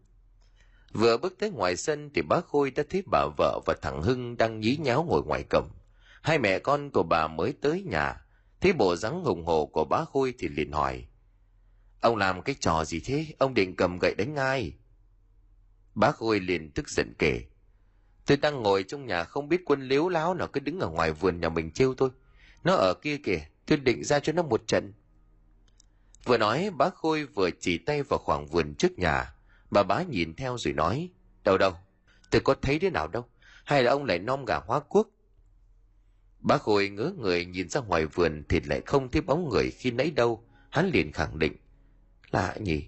Vừa bước tới ngoài sân thì bá Khôi đã thấy bà vợ và thằng Hưng đang nhí nháo ngồi ngoài cổng. Hai mẹ con của bà mới tới nhà, thấy bộ dáng hùng hồ của bá Khôi thì liền hỏi. Ông làm cái trò gì thế? Ông định cầm gậy đánh ai? Bá Khôi liền tức giận kể. Tôi đang ngồi trong nhà không biết quân liếu láo nào cứ đứng ở ngoài vườn nhà mình trêu tôi. Nó ở kia kìa, tôi định ra cho nó một trận. Vừa nói bá Khôi vừa chỉ tay vào khoảng vườn trước nhà. Bà bá nhìn theo rồi nói, đâu đâu, tôi có thấy đứa nào đâu, hay là ông lại nom gà hóa quốc? Bá Khôi ngớ người nhìn ra ngoài vườn thì lại không thấy bóng người khi nãy đâu, hắn liền khẳng định. Lạ nhỉ,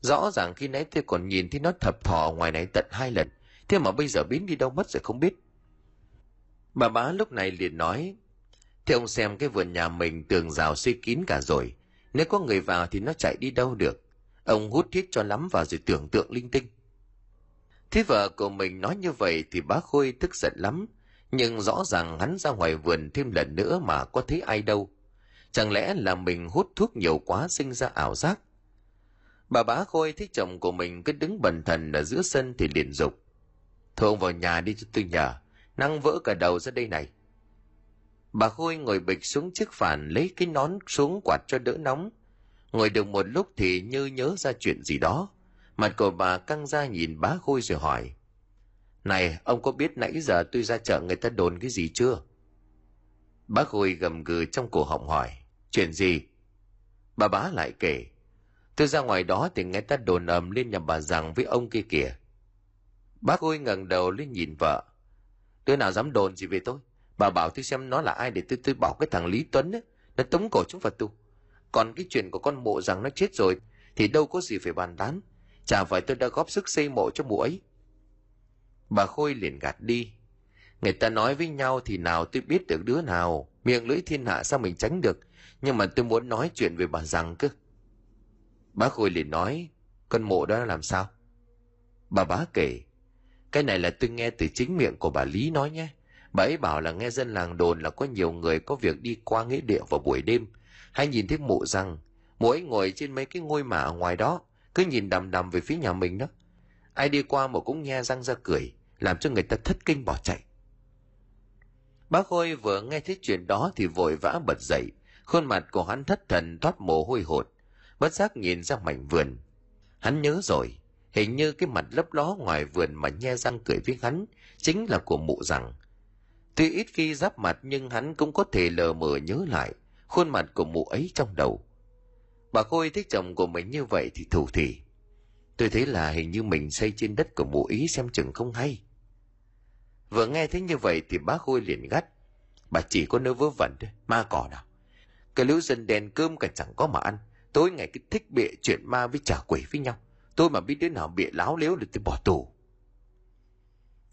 rõ ràng khi nãy tôi còn nhìn thấy nó thập thò ngoài này tận hai lần, thế mà bây giờ biến đi đâu mất rồi không biết. Bà bá lúc này liền nói, Thế ông xem cái vườn nhà mình tường rào xây kín cả rồi, nếu có người vào thì nó chạy đi đâu được. Ông hút thiết cho lắm vào rồi tưởng tượng linh tinh. Thế vợ của mình nói như vậy thì bá Khôi tức giận lắm, nhưng rõ ràng hắn ra ngoài vườn thêm lần nữa mà có thấy ai đâu. Chẳng lẽ là mình hút thuốc nhiều quá sinh ra ảo giác? Bà bá Khôi thấy chồng của mình cứ đứng bần thần ở giữa sân thì liền dục. Thôi ông vào nhà đi cho tôi nhờ, năng vỡ cả đầu ra đây này. Bà Khôi ngồi bịch xuống chiếc phản lấy cái nón xuống quạt cho đỡ nóng. Ngồi được một lúc thì như nhớ ra chuyện gì đó. Mặt của bà căng ra nhìn bá Khôi rồi hỏi. Này, ông có biết nãy giờ tôi ra chợ người ta đồn cái gì chưa? Bá Khôi gầm gừ trong cổ họng hỏi. Chuyện gì? Bà bá lại kể. Tôi ra ngoài đó thì nghe ta đồn ầm lên nhà bà rằng với ông kia kìa. Bác Khôi ngẩng đầu lên nhìn vợ. Đứa nào dám đồn gì về tôi? Bà bảo tôi xem nó là ai để tôi tôi bảo cái thằng Lý Tuấn ấy, nó tống cổ chúng phật tu Còn cái chuyện của con mộ rằng nó chết rồi thì đâu có gì phải bàn tán. Chả phải tôi đã góp sức xây mộ cho mụ ấy. Bà Khôi liền gạt đi. Người ta nói với nhau thì nào tôi biết được đứa nào. Miệng lưỡi thiên hạ sao mình tránh được. Nhưng mà tôi muốn nói chuyện về bà rằng cơ. Bá Khôi liền nói, con mộ đó làm sao? Bà bá kể, cái này là tôi nghe từ chính miệng của bà Lý nói nhé. Bà ấy bảo là nghe dân làng đồn là có nhiều người có việc đi qua nghĩa địa vào buổi đêm. Hay nhìn thấy mộ rằng, mộ ấy ngồi trên mấy cái ngôi mả ở ngoài đó, cứ nhìn đầm đầm về phía nhà mình đó. Ai đi qua mộ cũng nghe răng ra cười, làm cho người ta thất kinh bỏ chạy. Bác Khôi vừa nghe thấy chuyện đó thì vội vã bật dậy, khuôn mặt của hắn thất thần thoát mồ hôi hột bất giác nhìn ra mảnh vườn. Hắn nhớ rồi, hình như cái mặt lấp ló ngoài vườn mà nhe răng cười với hắn chính là của mụ rằng. Tuy ít khi giáp mặt nhưng hắn cũng có thể lờ mờ nhớ lại khuôn mặt của mụ ấy trong đầu. Bà khôi thích chồng của mình như vậy thì thủ thì. Tôi thấy là hình như mình xây trên đất của mụ ý xem chừng không hay. Vừa nghe thấy như vậy thì bác khôi liền gắt. Bà chỉ có nỡ vớ vẩn thôi, ma cỏ nào. Cái lũ dân đen cơm cả chẳng có mà ăn tối ngày cứ thích bịa chuyện ma với trả quỷ với nhau. Tôi mà biết đứa nào bịa láo lếu thì tôi bỏ tù.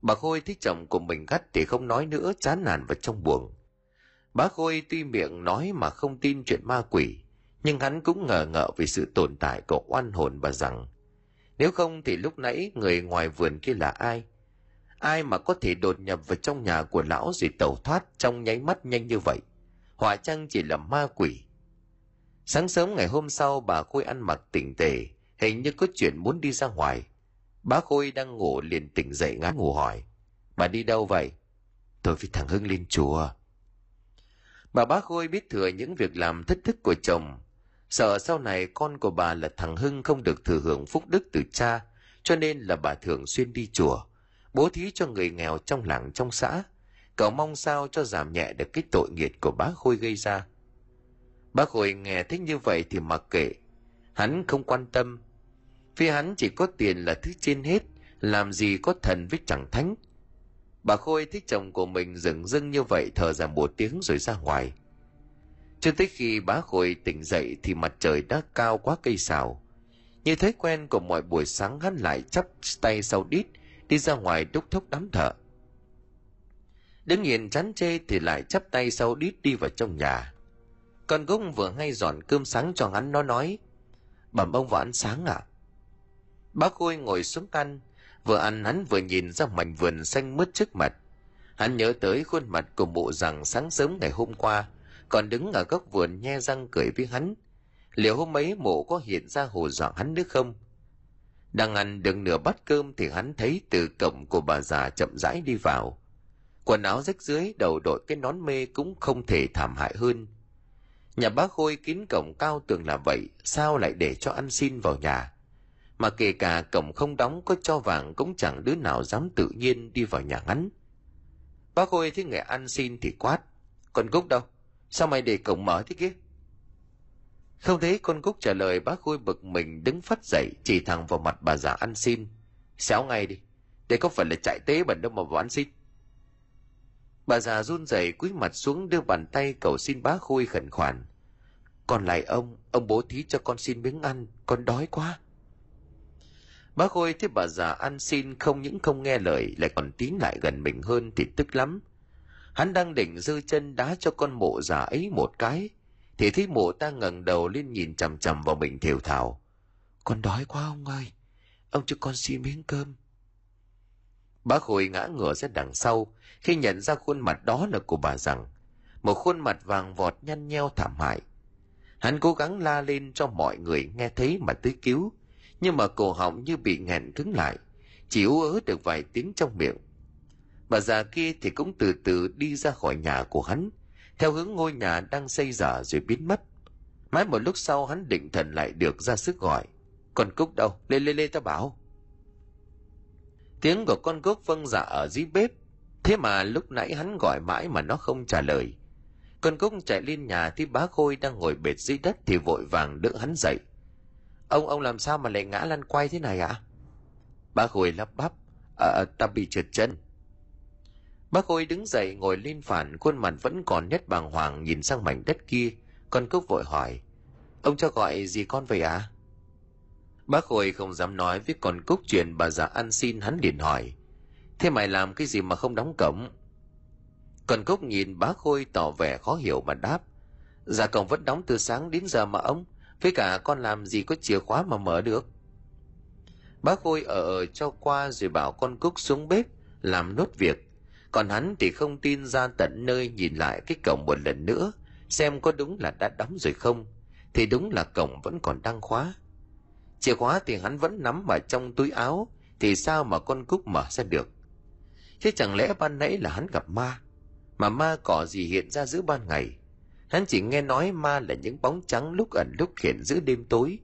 Bà khôi thấy chồng của mình gắt thì không nói nữa, chán nản vào trong buồng bà khôi tuy miệng nói mà không tin chuyện ma quỷ, nhưng hắn cũng ngờ ngợ về sự tồn tại của oan hồn và rằng, nếu không thì lúc nãy người ngoài vườn kia là ai? Ai mà có thể đột nhập vào trong nhà của lão rồi tẩu thoát trong nháy mắt nhanh như vậy? Họa chăng chỉ là ma quỷ? Sáng sớm ngày hôm sau, bà khôi ăn mặc tỉnh tề, hình như có chuyện muốn đi ra ngoài. Bá khôi đang ngủ liền tỉnh dậy ngã ngủ hỏi, bà đi đâu vậy? Tôi với thằng hưng lên chùa. Bà bá khôi biết thừa những việc làm thất thức của chồng. Sợ sau này con của bà là thằng hưng không được thừa hưởng phúc đức từ cha, cho nên là bà thường xuyên đi chùa, bố thí cho người nghèo trong làng trong xã. Cậu mong sao cho giảm nhẹ được cái tội nghiệt của bá khôi gây ra. Bác khôi nghe thích như vậy thì mặc kệ. Hắn không quan tâm. Vì hắn chỉ có tiền là thứ trên hết, làm gì có thần với chẳng thánh. Bà khôi thích chồng của mình dừng dưng như vậy, thở ra một tiếng rồi ra ngoài. Cho tới khi bá khôi tỉnh dậy thì mặt trời đã cao quá cây xào như thói quen của mọi buổi sáng, hắn lại chắp tay sau đít, đi ra ngoài đúc thúc đám thợ. Đứng nhìn chán chê thì lại chắp tay sau đít đi vào trong nhà con gúc vừa ngay dọn cơm sáng cho hắn, nó nói, bẩm ông vào ăn sáng à bác khôi ngồi xuống ăn vừa ăn hắn vừa nhìn ra mảnh vườn xanh mướt trước mặt. Hắn nhớ tới khuôn mặt của mụ rằng sáng sớm ngày hôm qua, còn đứng ở góc vườn nhe răng cười với hắn. Liệu hôm ấy mụ có hiện ra hồ dọa hắn nữa không? Đang ăn được nửa bát cơm thì hắn thấy từ cổng của bà già chậm rãi đi vào. Quần áo rách dưới đầu đội cái nón mê cũng không thể thảm hại hơn nhà bác khôi kín cổng cao tường là vậy, sao lại để cho ăn xin vào nhà? Mà kể cả cổng không đóng có cho vàng cũng chẳng đứa nào dám tự nhiên đi vào nhà hắn bác khôi thấy người ăn xin thì quát còn cúc đâu? Sao mày để cổng mở thế kia? Không thấy con cúc trả lời, bác khôi bực mình đứng phát dậy, chỉ thẳng vào mặt bà già ăn xin. Xéo ngay đi đây có phải là chạy tế bẩn đâu mà vào ăn xin. Bà già run rẩy cúi mặt xuống đưa bàn tay cầu xin bác khôi khẩn khoản còn lại ông ông bố thí cho con xin miếng ăn, con đói quá. Bá khôi thấy bà già ăn xin không những không nghe lời, lại còn tiến lại gần mình hơn thì tức lắm. Hắn đang định giơ chân đá cho con mộ già ấy một cái, thì thấy mộ ta ngẩng đầu lên nhìn chằm chằm vào mình thều thào. Con đói quá ông ơi, ông cho con xin miếng cơm. Bá khôi ngã ngửa ra đằng sau, khi nhận ra khuôn mặt đó là của bà rằng, một khuôn mặt vàng vọt nhăn nheo thảm hại hắn cố gắng la lên cho mọi người nghe thấy mà tới cứu. Nhưng mà cổ họng như bị nghẹn cứng lại, chỉ ú ớ được vài tiếng trong miệng. Bà già kia thì cũng từ từ đi ra khỏi nhà của hắn, theo hướng ngôi nhà đang xây dở rồi biến mất. Mãi một lúc sau hắn định thần lại được ra sức gọi, con cúc đâu? Lên lên lên ta bảo. Tiếng của con cúc vâng dạ ở dưới bếp, thế mà lúc nãy hắn gọi mãi mà nó không trả lời con cúc chạy lên nhà thì bá khôi đang ngồi bệt dưới đất thì vội vàng đỡ hắn dậy ông ông làm sao mà lại ngã lăn quay thế này ạ à? bá khôi lắp bắp à, ta bị trượt chân bác khôi đứng dậy ngồi lên phản khuôn mặt vẫn còn nhất bàng hoàng nhìn sang mảnh đất kia con cúc vội hỏi ông cho gọi gì con vậy ạ à? bác khôi không dám nói với con cúc chuyện bà già ăn xin hắn liền hỏi thế mày làm cái gì mà không đóng cổng còn cúc nhìn bá khôi tỏ vẻ khó hiểu mà đáp. Dạ cổng vẫn đóng từ sáng đến giờ mà ông, với cả con làm gì có chìa khóa mà mở được. Bá khôi ở ở cho qua rồi bảo con cúc xuống bếp, làm nốt việc. Còn hắn thì không tin ra tận nơi nhìn lại cái cổng một lần nữa, xem có đúng là đã đóng rồi không. Thì đúng là cổng vẫn còn đang khóa. Chìa khóa thì hắn vẫn nắm vào trong túi áo, thì sao mà con cúc mở ra được? Thế chẳng lẽ ban nãy là hắn gặp ma? Mà ma cỏ gì hiện ra giữa ban ngày Hắn chỉ nghe nói ma là những bóng trắng lúc ẩn lúc hiện giữa đêm tối.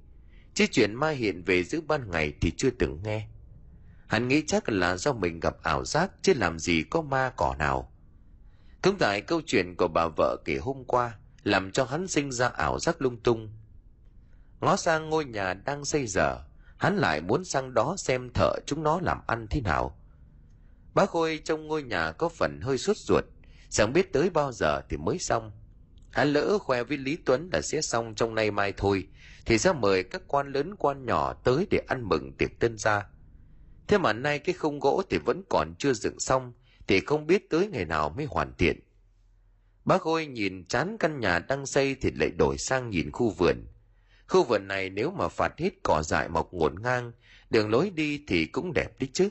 Chứ chuyện ma hiện về giữa ban ngày thì chưa từng nghe. Hắn nghĩ chắc là do mình gặp ảo giác chứ làm gì có ma cỏ nào. Cũng tại câu chuyện của bà vợ kể hôm qua làm cho hắn sinh ra ảo giác lung tung. Ngó sang ngôi nhà đang xây dở, hắn lại muốn sang đó xem thợ chúng nó làm ăn thế nào. Bác Khôi trong ngôi nhà có phần hơi sốt ruột, chẳng biết tới bao giờ thì mới xong. Hắn lỡ khoe với Lý Tuấn là sẽ xong trong nay mai thôi, thì sẽ mời các quan lớn quan nhỏ tới để ăn mừng tiệc tân gia. Thế mà nay cái khung gỗ thì vẫn còn chưa dựng xong, thì không biết tới ngày nào mới hoàn thiện. Bác Khôi nhìn chán căn nhà đang xây thì lại đổi sang nhìn khu vườn. Khu vườn này nếu mà phạt hết cỏ dại mọc ngổn ngang, đường lối đi thì cũng đẹp đấy chứ.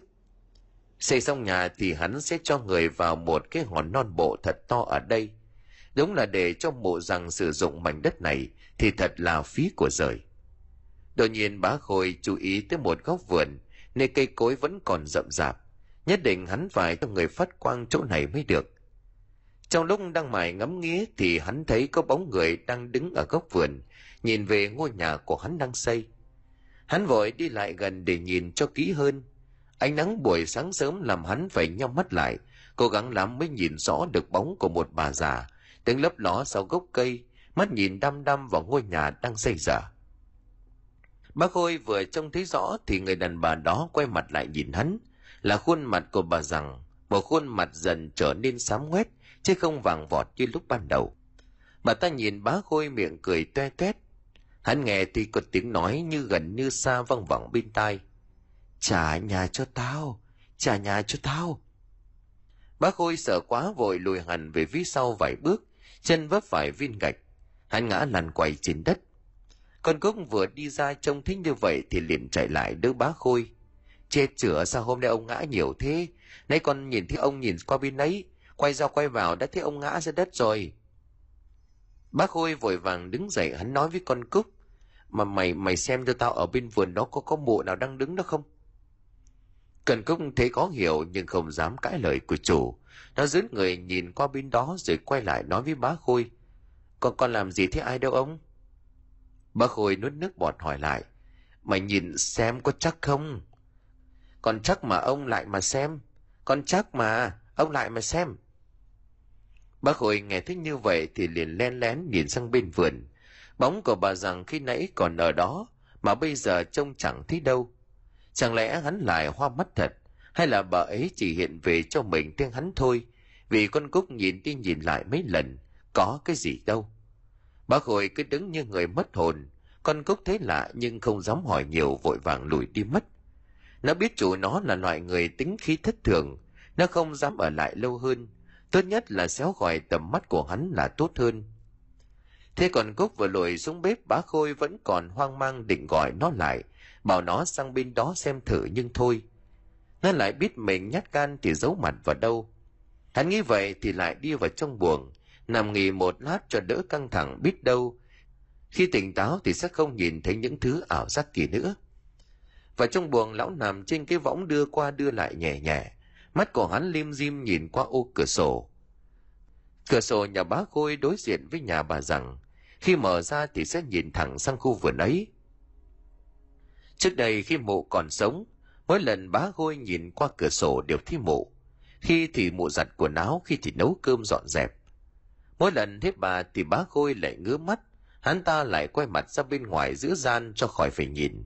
Xây xong nhà thì hắn sẽ cho người vào một cái hòn non bộ thật to ở đây. Đúng là để cho mộ rằng sử dụng mảnh đất này thì thật là phí của rời. Đột nhiên bá Khôi chú ý tới một góc vườn, nơi cây cối vẫn còn rậm rạp. Nhất định hắn phải cho người phát quang chỗ này mới được. Trong lúc đang mải ngắm nghía thì hắn thấy có bóng người đang đứng ở góc vườn, nhìn về ngôi nhà của hắn đang xây. Hắn vội đi lại gần để nhìn cho kỹ hơn. Ánh nắng buổi sáng sớm làm hắn phải nhắm mắt lại, cố gắng lắm mới nhìn rõ được bóng của một bà già, tiếng lấp ló sau gốc cây, mắt nhìn đăm đăm vào ngôi nhà đang xây dở. Bác Khôi vừa trông thấy rõ thì người đàn bà đó quay mặt lại nhìn hắn, là khuôn mặt của bà rằng, một khuôn mặt dần trở nên xám ngoét, chứ không vàng vọt như lúc ban đầu. Bà ta nhìn bá Khôi miệng cười toe toét, Hắn nghe thì có tiếng nói như gần như xa văng vẳng bên tai. Trả nhà cho tao, trả nhà cho tao. Bác Khôi sợ quá vội lùi hẳn về phía sau vài bước, chân vấp phải viên gạch. Hắn ngã lăn quay trên đất. Con cúc vừa đi ra trông thích như vậy thì liền chạy lại đỡ bá Khôi. Chết chữa sao hôm nay ông ngã nhiều thế? Nãy con nhìn thấy ông nhìn qua bên ấy, quay ra quay vào đã thấy ông ngã ra đất rồi. Bác Khôi vội vàng đứng dậy hắn nói với con Cúc. Mà mày mày xem cho tao ở bên vườn đó có có mụ nào đang đứng đó không? Cần Cúc thấy có hiểu nhưng không dám cãi lời của chủ. Nó dứt người nhìn qua bên đó rồi quay lại nói với bá Khôi. còn con làm gì thế ai đâu ông? Bá Khôi nuốt nước bọt hỏi lại. Mày nhìn xem có chắc không? Còn chắc mà ông lại mà xem. Con chắc mà, ông lại mà xem. Bác Khôi nghe thấy như vậy thì liền len lén nhìn sang bên vườn. Bóng của bà rằng khi nãy còn ở đó, mà bây giờ trông chẳng thấy đâu. Chẳng lẽ hắn lại hoa mắt thật, hay là bà ấy chỉ hiện về cho mình tiếng hắn thôi, vì con Cúc nhìn đi nhìn lại mấy lần, có cái gì đâu. Bác Khôi cứ đứng như người mất hồn, con Cúc thấy lạ nhưng không dám hỏi nhiều vội vàng lùi đi mất. Nó biết chủ nó là loại người tính khí thất thường, nó không dám ở lại lâu hơn, tốt nhất là xéo khỏi tầm mắt của hắn là tốt hơn. Thế còn cúc vừa lùi xuống bếp bá khôi vẫn còn hoang mang định gọi nó lại bảo nó sang bên đó xem thử nhưng thôi. Nó lại biết mình nhát gan thì giấu mặt vào đâu. Hắn nghĩ vậy thì lại đi vào trong buồng, nằm nghỉ một lát cho đỡ căng thẳng biết đâu. Khi tỉnh táo thì sẽ không nhìn thấy những thứ ảo giác kỳ nữa. Và trong buồng lão nằm trên cái võng đưa qua đưa lại nhẹ nhẹ, mắt của hắn lim dim nhìn qua ô cửa sổ. Cửa sổ nhà bá khôi đối diện với nhà bà rằng, khi mở ra thì sẽ nhìn thẳng sang khu vườn ấy trước đây khi mụ còn sống, mỗi lần bá Gôi nhìn qua cửa sổ đều thấy mụ khi thì mụ giặt quần áo, khi thì nấu cơm dọn dẹp mỗi lần thấy bà thì bá khôi lại ngứa mắt, hắn ta lại quay mặt ra bên ngoài giữ gian cho khỏi phải nhìn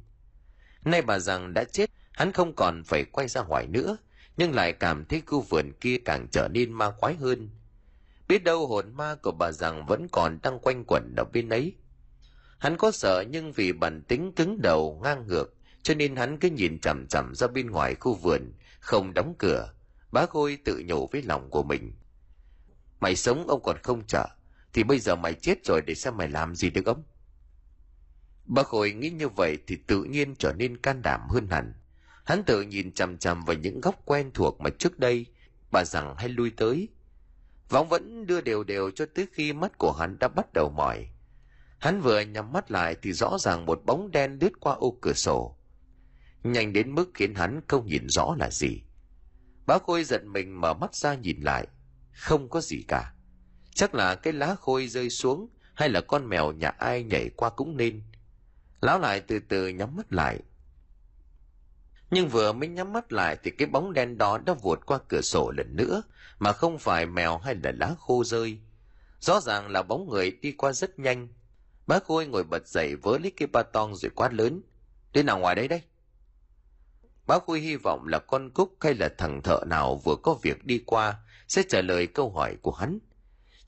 nay bà rằng đã chết, hắn không còn phải quay ra ngoài nữa, nhưng lại cảm thấy khu vườn kia càng trở nên ma quái hơn. Biết đâu hồn ma của bà rằng vẫn còn đang quanh quẩn ở bên ấy. Hắn có sợ nhưng vì bản tính cứng đầu ngang ngược, cho nên hắn cứ nhìn chằm chằm ra bên ngoài khu vườn, không đóng cửa. Bá Khôi tự nhủ với lòng của mình. Mày sống ông còn không trợ thì bây giờ mày chết rồi để xem mày làm gì được ông? Bá Khôi nghĩ như vậy thì tự nhiên trở nên can đảm hơn hẳn. Hắn tự nhìn chằm chằm vào những góc quen thuộc mà trước đây bà rằng hay lui tới. Võng vẫn đưa đều đều cho tới khi mắt của hắn đã bắt đầu mỏi. Hắn vừa nhắm mắt lại thì rõ ràng một bóng đen lướt qua ô cửa sổ. Nhanh đến mức khiến hắn không nhìn rõ là gì. Bá Khôi giận mình mở mắt ra nhìn lại. Không có gì cả. chắc là cái lá khôi rơi xuống hay là con mèo nhà ai nhảy qua cũng nên lão lại từ từ nhắm mắt lại nhưng vừa mới nhắm mắt lại thì cái bóng đen đó đã vụt qua cửa sổ lần nữa, mà không phải mèo hay là lá khô rơi rõ ràng là bóng người đi qua rất nhanh bác khôi ngồi bật dậy vớ lấy cái ba tong rồi quát lớn "đi nào ngoài đây đây. Bác khôi hy vọng là con cúc hay là thằng thợ nào vừa có việc đi qua sẽ trả lời câu hỏi của hắn.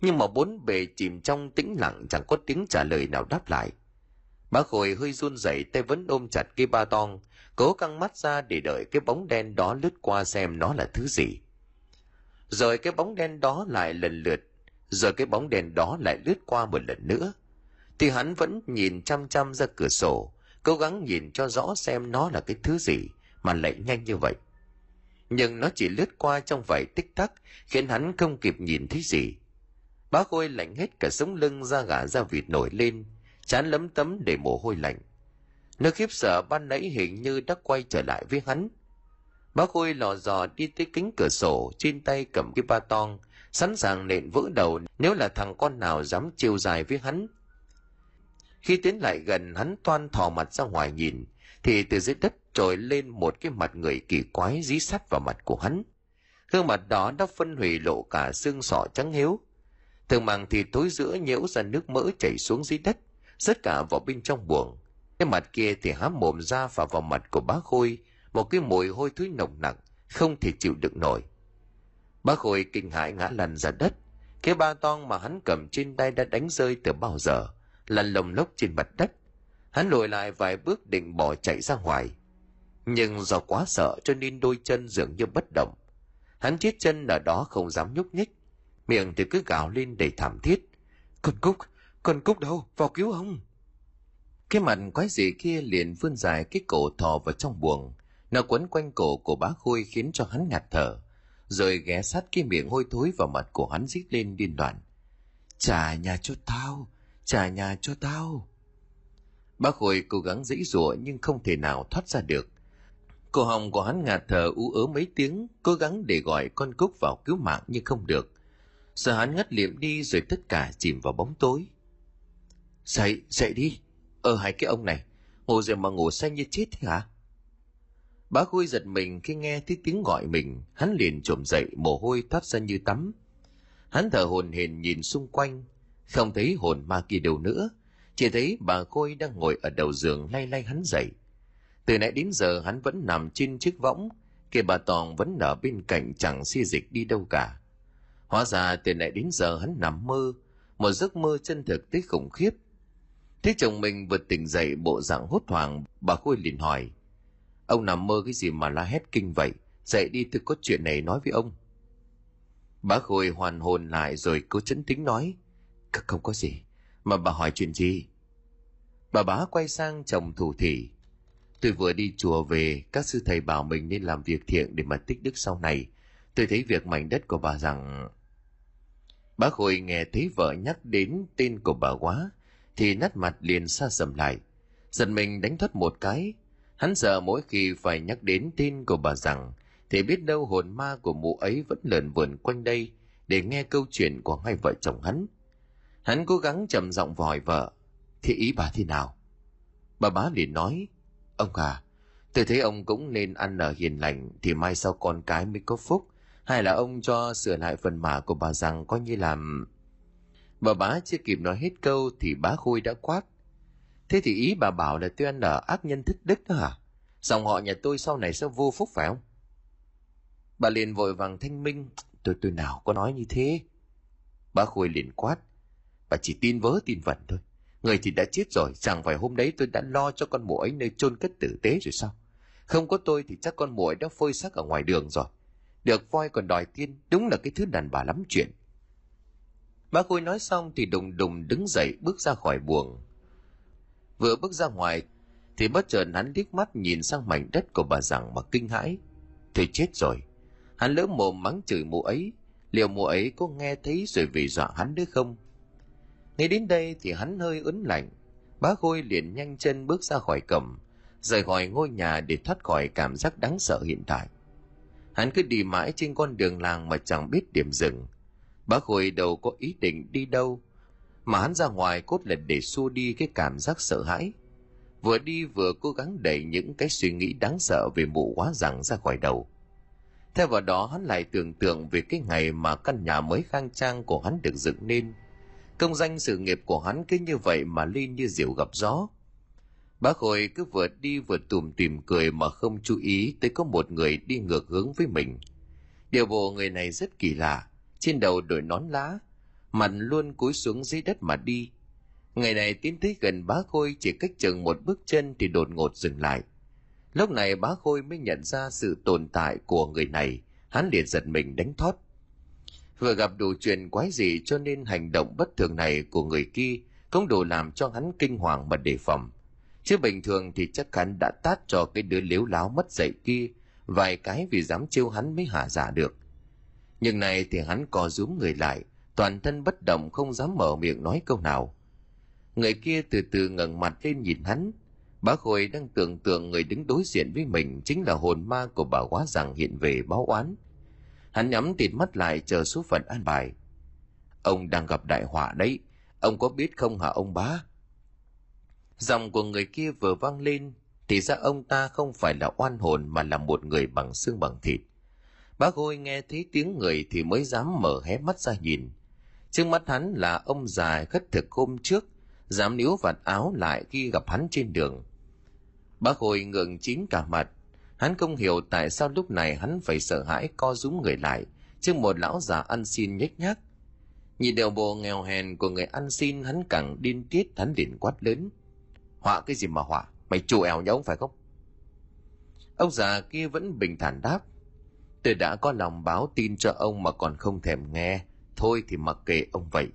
Nhưng mà bốn bề chìm trong tĩnh lặng chẳng có tiếng trả lời nào đáp lại. Bác khôi hơi run rẩy tay vẫn ôm chặt cái ba tong, cố căng mắt ra để đợi cái bóng đen đó lướt qua xem nó là thứ gì. Rồi cái bóng đen đó lại lần lượt, rồi cái bóng đen đó lại lướt qua một lần nữa thì hắn vẫn nhìn chăm chăm ra cửa sổ cố gắng nhìn cho rõ xem nó là cái thứ gì mà lại nhanh như vậy nhưng nó chỉ lướt qua trong vài tích tắc khiến hắn không kịp nhìn thấy gì bác khôi lạnh hết cả sống lưng da gà da vịt nổi lên chán lấm tấm để mồ hôi lạnh nó khiếp sợ ban nãy hình như đã quay trở lại với hắn. Bác Khôi lò dò đi tới kính cửa sổ, trên tay cầm cái ba tong, sẵn sàng nện vỡ đầu nếu là thằng con nào dám chiêu dài với hắn. Khi tiến lại gần hắn toan thò mặt ra ngoài nhìn, thì từ dưới đất trồi lên một cái mặt người kỳ quái dí sắt vào mặt của hắn. Gương mặt đó đã phân hủy lộ cả xương sọ trắng hiếu. Thường màng thì tối giữa nhễu ra nước mỡ chảy xuống dưới đất, rớt cả vào bên trong buồng cái mặt kia thì há mồm ra và vào mặt của Bá Khôi, một cái mùi hôi thối nồng nặng, không thể chịu đựng nổi. Bá Khôi kinh hãi ngã lăn ra đất, cái ba tong mà hắn cầm trên tay đã đánh rơi từ bao giờ, lăn lồng lốc trên mặt đất. Hắn lùi lại vài bước định bỏ chạy ra ngoài. Nhưng do quá sợ cho nên đôi chân dường như bất động. Hắn chết chân ở đó không dám nhúc nhích, miệng thì cứ gào lên đầy thảm thiết. Con Cúc, con Cúc đâu, vào cứu ông! Cái mặt quái dị kia liền vươn dài cái cổ thò vào trong buồng. Nó quấn quanh cổ của bá Khôi khiến cho hắn ngạt thở. Rồi ghé sát cái miệng hôi thối vào mặt của hắn rít lên điên loạn Trả nhà cho tao, trả nhà cho tao. Bác Khôi cố gắng dãy rủa nhưng không thể nào thoát ra được. Cổ họng của hắn ngạt thở ú ớ mấy tiếng, cố gắng để gọi con cúc vào cứu mạng nhưng không được. Sợ hắn ngất liệm đi rồi tất cả chìm vào bóng tối. Dậy, dậy đi, Ờ hai cái ông này, ngủ rồi mà ngủ say như chết thế hả? Bá Khôi giật mình khi nghe thấy tiếng gọi mình, hắn liền trồm dậy mồ hôi thoát ra như tắm. Hắn thở hồn hển nhìn xung quanh, không thấy hồn ma kia đâu nữa, chỉ thấy bà Khôi đang ngồi ở đầu giường lay lay hắn dậy. Từ nãy đến giờ hắn vẫn nằm trên chiếc võng, kia bà toàn vẫn ở bên cạnh chẳng xi dịch đi đâu cả. Hóa ra từ nãy đến giờ hắn nằm mơ, một giấc mơ chân thực tới khủng khiếp – Thế chồng mình vừa tỉnh dậy bộ dạng hốt hoảng, bà Khôi liền hỏi. Ông nằm mơ cái gì mà la hét kinh vậy? Dậy đi tôi có chuyện này nói với ông. Bà Khôi hoàn hồn lại rồi cố chấn tính nói. Không có gì, mà bà hỏi chuyện gì? Bà bá quay sang chồng thủ thị Tôi vừa đi chùa về, các sư thầy bảo mình nên làm việc thiện để mà tích đức sau này. Tôi thấy việc mảnh đất của bà rằng... Bác Khôi nghe thấy vợ nhắc đến tên của bà quá, thì nát mặt liền xa sầm lại giật mình đánh thoát một cái hắn sợ mỗi khi phải nhắc đến tên của bà rằng thì biết đâu hồn ma của mụ ấy vẫn lợn vườn quanh đây để nghe câu chuyện của hai vợ chồng hắn hắn cố gắng trầm giọng vòi vợ thì ý bà thế nào bà bá liền nói, ông à tôi thấy ông cũng nên ăn ở hiền lành thì mai sau con cái mới có phúc hay là ông cho sửa lại phần mả của bà rằng coi như làm Bà bá chưa kịp nói hết câu thì bá Khôi đã quát. Thế thì ý bà bảo là tôi ăn ở ác nhân thích đức đó hả? Dòng họ nhà tôi sau này sẽ vô phúc phải không? Bà liền vội vàng thanh minh. Tôi tôi nào có nói như thế? Bá Khôi liền quát. Bà chỉ tin vớ tin vẩn thôi. Người thì đã chết rồi, chẳng phải hôm đấy tôi đã lo cho con mụ ấy nơi chôn cất tử tế rồi sao? Không có tôi thì chắc con mụ ấy đã phơi xác ở ngoài đường rồi. Được voi còn đòi tiên, đúng là cái thứ đàn bà lắm chuyện. Bác Khôi nói xong thì đùng đùng đứng dậy bước ra khỏi buồng. Vừa bước ra ngoài thì bất chợt hắn liếc mắt nhìn sang mảnh đất của bà rằng mà kinh hãi. thì chết rồi. Hắn lỡ mồm mắng chửi mụ ấy. Liệu mụ ấy có nghe thấy rồi vì dọa hắn nữa không? Nghe đến đây thì hắn hơi ớn lạnh. Bá Khôi liền nhanh chân bước ra khỏi cổng, rời khỏi ngôi nhà để thoát khỏi cảm giác đáng sợ hiện tại. Hắn cứ đi mãi trên con đường làng mà chẳng biết điểm dừng Bá Khôi đâu có ý định đi đâu, mà hắn ra ngoài cốt là để xua đi cái cảm giác sợ hãi. Vừa đi vừa cố gắng đẩy những cái suy nghĩ đáng sợ về mụ quá rằng ra khỏi đầu. Theo vào đó hắn lại tưởng tượng về cái ngày mà căn nhà mới khang trang của hắn được dựng nên. Công danh sự nghiệp của hắn cứ như vậy mà lên như diều gặp gió. Bác Khôi cứ vừa đi vừa tùm tìm cười mà không chú ý tới có một người đi ngược hướng với mình. Điều bộ người này rất kỳ lạ, trên đầu đội nón lá, mặt luôn cúi xuống dưới đất mà đi. Ngày này tiến tới gần bá Khôi chỉ cách chừng một bước chân thì đột ngột dừng lại. Lúc này bá Khôi mới nhận ra sự tồn tại của người này, hắn liền giật mình đánh thót. Vừa gặp đủ chuyện quái gì cho nên hành động bất thường này của người kia cũng đủ làm cho hắn kinh hoàng mà đề phòng. Chứ bình thường thì chắc hắn đã tát cho cái đứa liếu láo mất dạy kia vài cái vì dám chiêu hắn mới hạ giả được. Nhưng này thì hắn co rúm người lại, toàn thân bất động không dám mở miệng nói câu nào. Người kia từ từ ngẩng mặt lên nhìn hắn. Bá Khôi đang tưởng tượng người đứng đối diện với mình chính là hồn ma của bà quá rằng hiện về báo oán. Hắn nhắm tịt mắt lại chờ số phận an bài. Ông đang gặp đại họa đấy, ông có biết không hả ông bá? Giọng của người kia vừa vang lên, thì ra ông ta không phải là oan hồn mà là một người bằng xương bằng thịt. Bác Khôi nghe thấy tiếng người thì mới dám mở hé mắt ra nhìn. Trước mắt hắn là ông già khất thực hôm trước, dám níu vạt áo lại khi gặp hắn trên đường. Bác hồi ngượng chín cả mặt, hắn không hiểu tại sao lúc này hắn phải sợ hãi co rúm người lại, trước một lão già ăn xin nhếch nhác. Nhìn đều bộ nghèo hèn của người ăn xin hắn càng điên tiết hắn liền quát lớn. Họa cái gì mà họa, mày chủ ẻo nhau phải không? Ông già kia vẫn bình thản đáp. Tôi đã có lòng báo tin cho ông mà còn không thèm nghe, thôi thì mặc kệ ông vậy.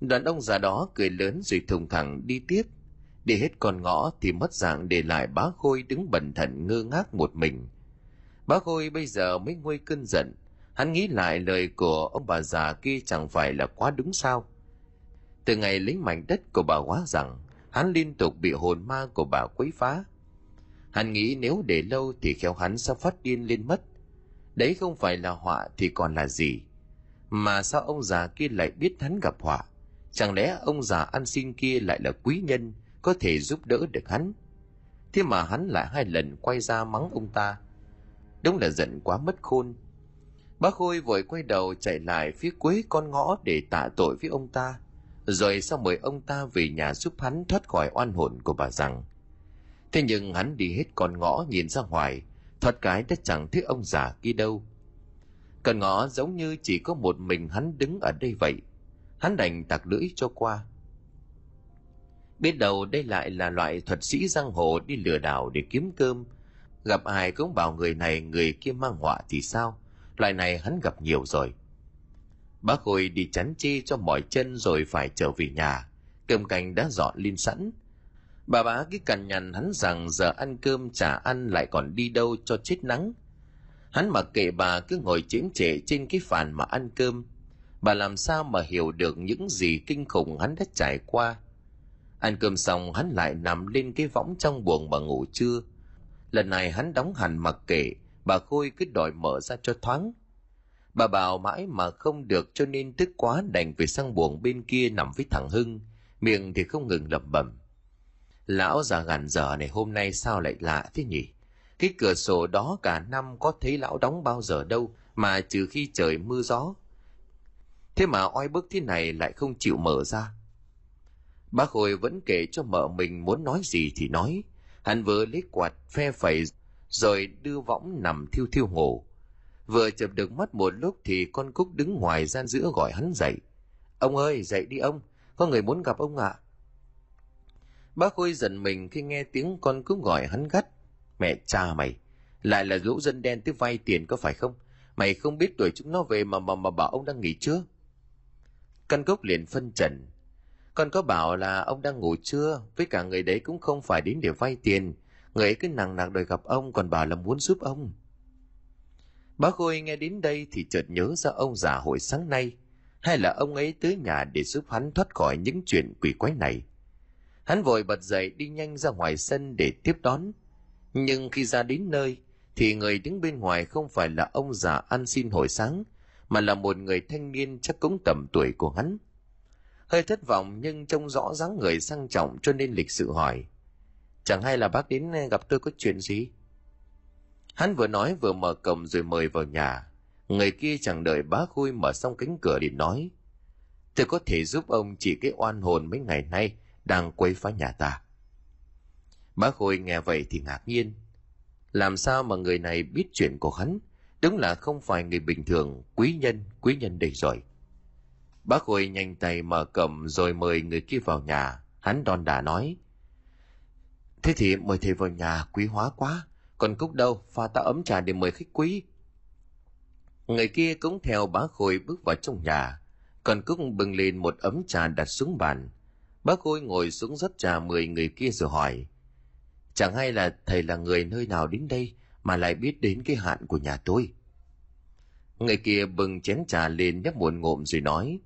đoàn ông già đó cười lớn rồi thùng thẳng đi tiếp. Đi hết con ngõ thì mất dạng để lại bá Khôi đứng bẩn thận ngơ ngác một mình. Bá Khôi bây giờ mới nguôi cơn giận. Hắn nghĩ lại lời của ông bà già kia chẳng phải là quá đúng sao. Từ ngày lấy mảnh đất của bà quá rằng, hắn liên tục bị hồn ma của bà quấy phá. Hắn nghĩ nếu để lâu thì khéo hắn sẽ phát điên lên mất. Đấy không phải là họa thì còn là gì? Mà sao ông già kia lại biết hắn gặp họa? Chẳng lẽ ông già ăn xin kia lại là quý nhân, có thể giúp đỡ được hắn? Thế mà hắn lại hai lần quay ra mắng ông ta. Đúng là giận quá mất khôn. Bác Khôi vội quay đầu chạy lại phía cuối con ngõ để tạ tội với ông ta. Rồi sau mời ông ta về nhà giúp hắn thoát khỏi oan hồn của bà rằng. Thế nhưng hắn đi hết con ngõ nhìn ra ngoài, thoát cái đã chẳng thấy ông già kia đâu. Con ngõ giống như chỉ có một mình hắn đứng ở đây vậy hắn đành tặc lưỡi cho qua biết đầu đây lại là loại thuật sĩ giang hồ đi lừa đảo để kiếm cơm. Gặp ai cũng bảo người này, người kia mang họa thì sao? Loại này hắn gặp nhiều rồi. Bác khôi đi chắn chi cho mỏi chân rồi phải trở về nhà. Cơm canh đã dọn lên sẵn. Bà bá cứ cằn nhằn hắn rằng giờ ăn cơm chả ăn lại còn đi đâu cho chết nắng. Hắn mặc kệ bà cứ ngồi chiếm trệ trên cái phàn mà ăn cơm. Bà làm sao mà hiểu được những gì kinh khủng hắn đã trải qua? Ăn cơm xong, hắn lại nằm lên cái võng trong buồng mà ngủ trưa. Lần này hắn đóng hẳn mặc kệ, bà khôi cứ đòi mở ra cho thoáng. Bà bảo mãi mà không được cho nên tức quá đành về sang buồng bên kia nằm với thằng hưng, miệng thì không ngừng lẩm bẩm. Lão già gàn dở này hôm nay sao lại lạ thế nhỉ? Cái cửa sổ đó cả năm có thấy lão đóng bao giờ đâu, mà trừ khi trời mưa gió. Thế mà oi bức thế này lại không chịu mở ra bác hồi vẫn kể cho mợ mình muốn nói gì thì nói. Hắn vừa lấy quạt phe phẩy, rồi đưa võng nằm thiêu thiêu ngủ. Vừa chập được mắt một lúc thì con cúc đứng ngoài gian giữa gọi hắn dậy. Ông ơi, dậy đi ông, có người muốn gặp ông ạ. À. bác khôi giận mình khi nghe tiếng con cúc gọi hắn gắt. Mẹ cha mày, lại là lũ dân đen tới vay tiền có phải không? Mày không biết tuổi chúng nó về mà mà mà bảo ông đang nghỉ chưa? Căn Cúc liền phân trần. Con có bảo là ông đang ngủ chưa, với cả người đấy cũng không phải đến để vay tiền. Người ấy cứ nặng nặng đòi gặp ông còn bảo là muốn giúp ông. bá Khôi nghe đến đây thì chợt nhớ ra ông già hồi sáng nay. Hay là ông ấy tới nhà để giúp hắn thoát khỏi những chuyện quỷ quái này. Hắn vội bật dậy đi nhanh ra ngoài sân để tiếp đón. Nhưng khi ra đến nơi, thì người đứng bên ngoài không phải là ông già ăn xin hồi sáng, mà là một người thanh niên chắc cũng tầm tuổi của hắn hơi thất vọng nhưng trông rõ dáng người sang trọng cho nên lịch sự hỏi. Chẳng hay là bác đến ờ, gặp tôi có chuyện gì? Hắn vừa nói vừa mở cổng rồi mời vào nhà. Người kia chẳng đợi bá khui mở xong cánh cửa để nói, tôi có thể giúp ông chỉ cái oan hồn mấy ngày nay đang quấy phá nhà ta. Bá khôi nghe vậy thì ngạc nhiên. Làm sao mà người này biết chuyện của hắn? Đúng là không phải người bình thường, quý nhân quý nhân đầy rồi bác khôi nhanh tay mở cổng rồi mời người kia vào nhà. Hắn đòn đả nói, thế thì mời thầy vào nhà, quý hóa quá. Còn cúc đâu? Pha ta ấm trà để mời khách quý. Người kia cũng theo bá khôi bước vào trong nhà. Còn cúc bưng lên một ấm trà đặt xuống bàn. Bác khôi ngồi xuống rót trà mời người kia rồi hỏi, chẳng hay là thầy là người nơi nào đến đây mà lại biết đến cái hạn của nhà tôi? Người kia bưng chén trà lên nhấp một ngụm rồi nói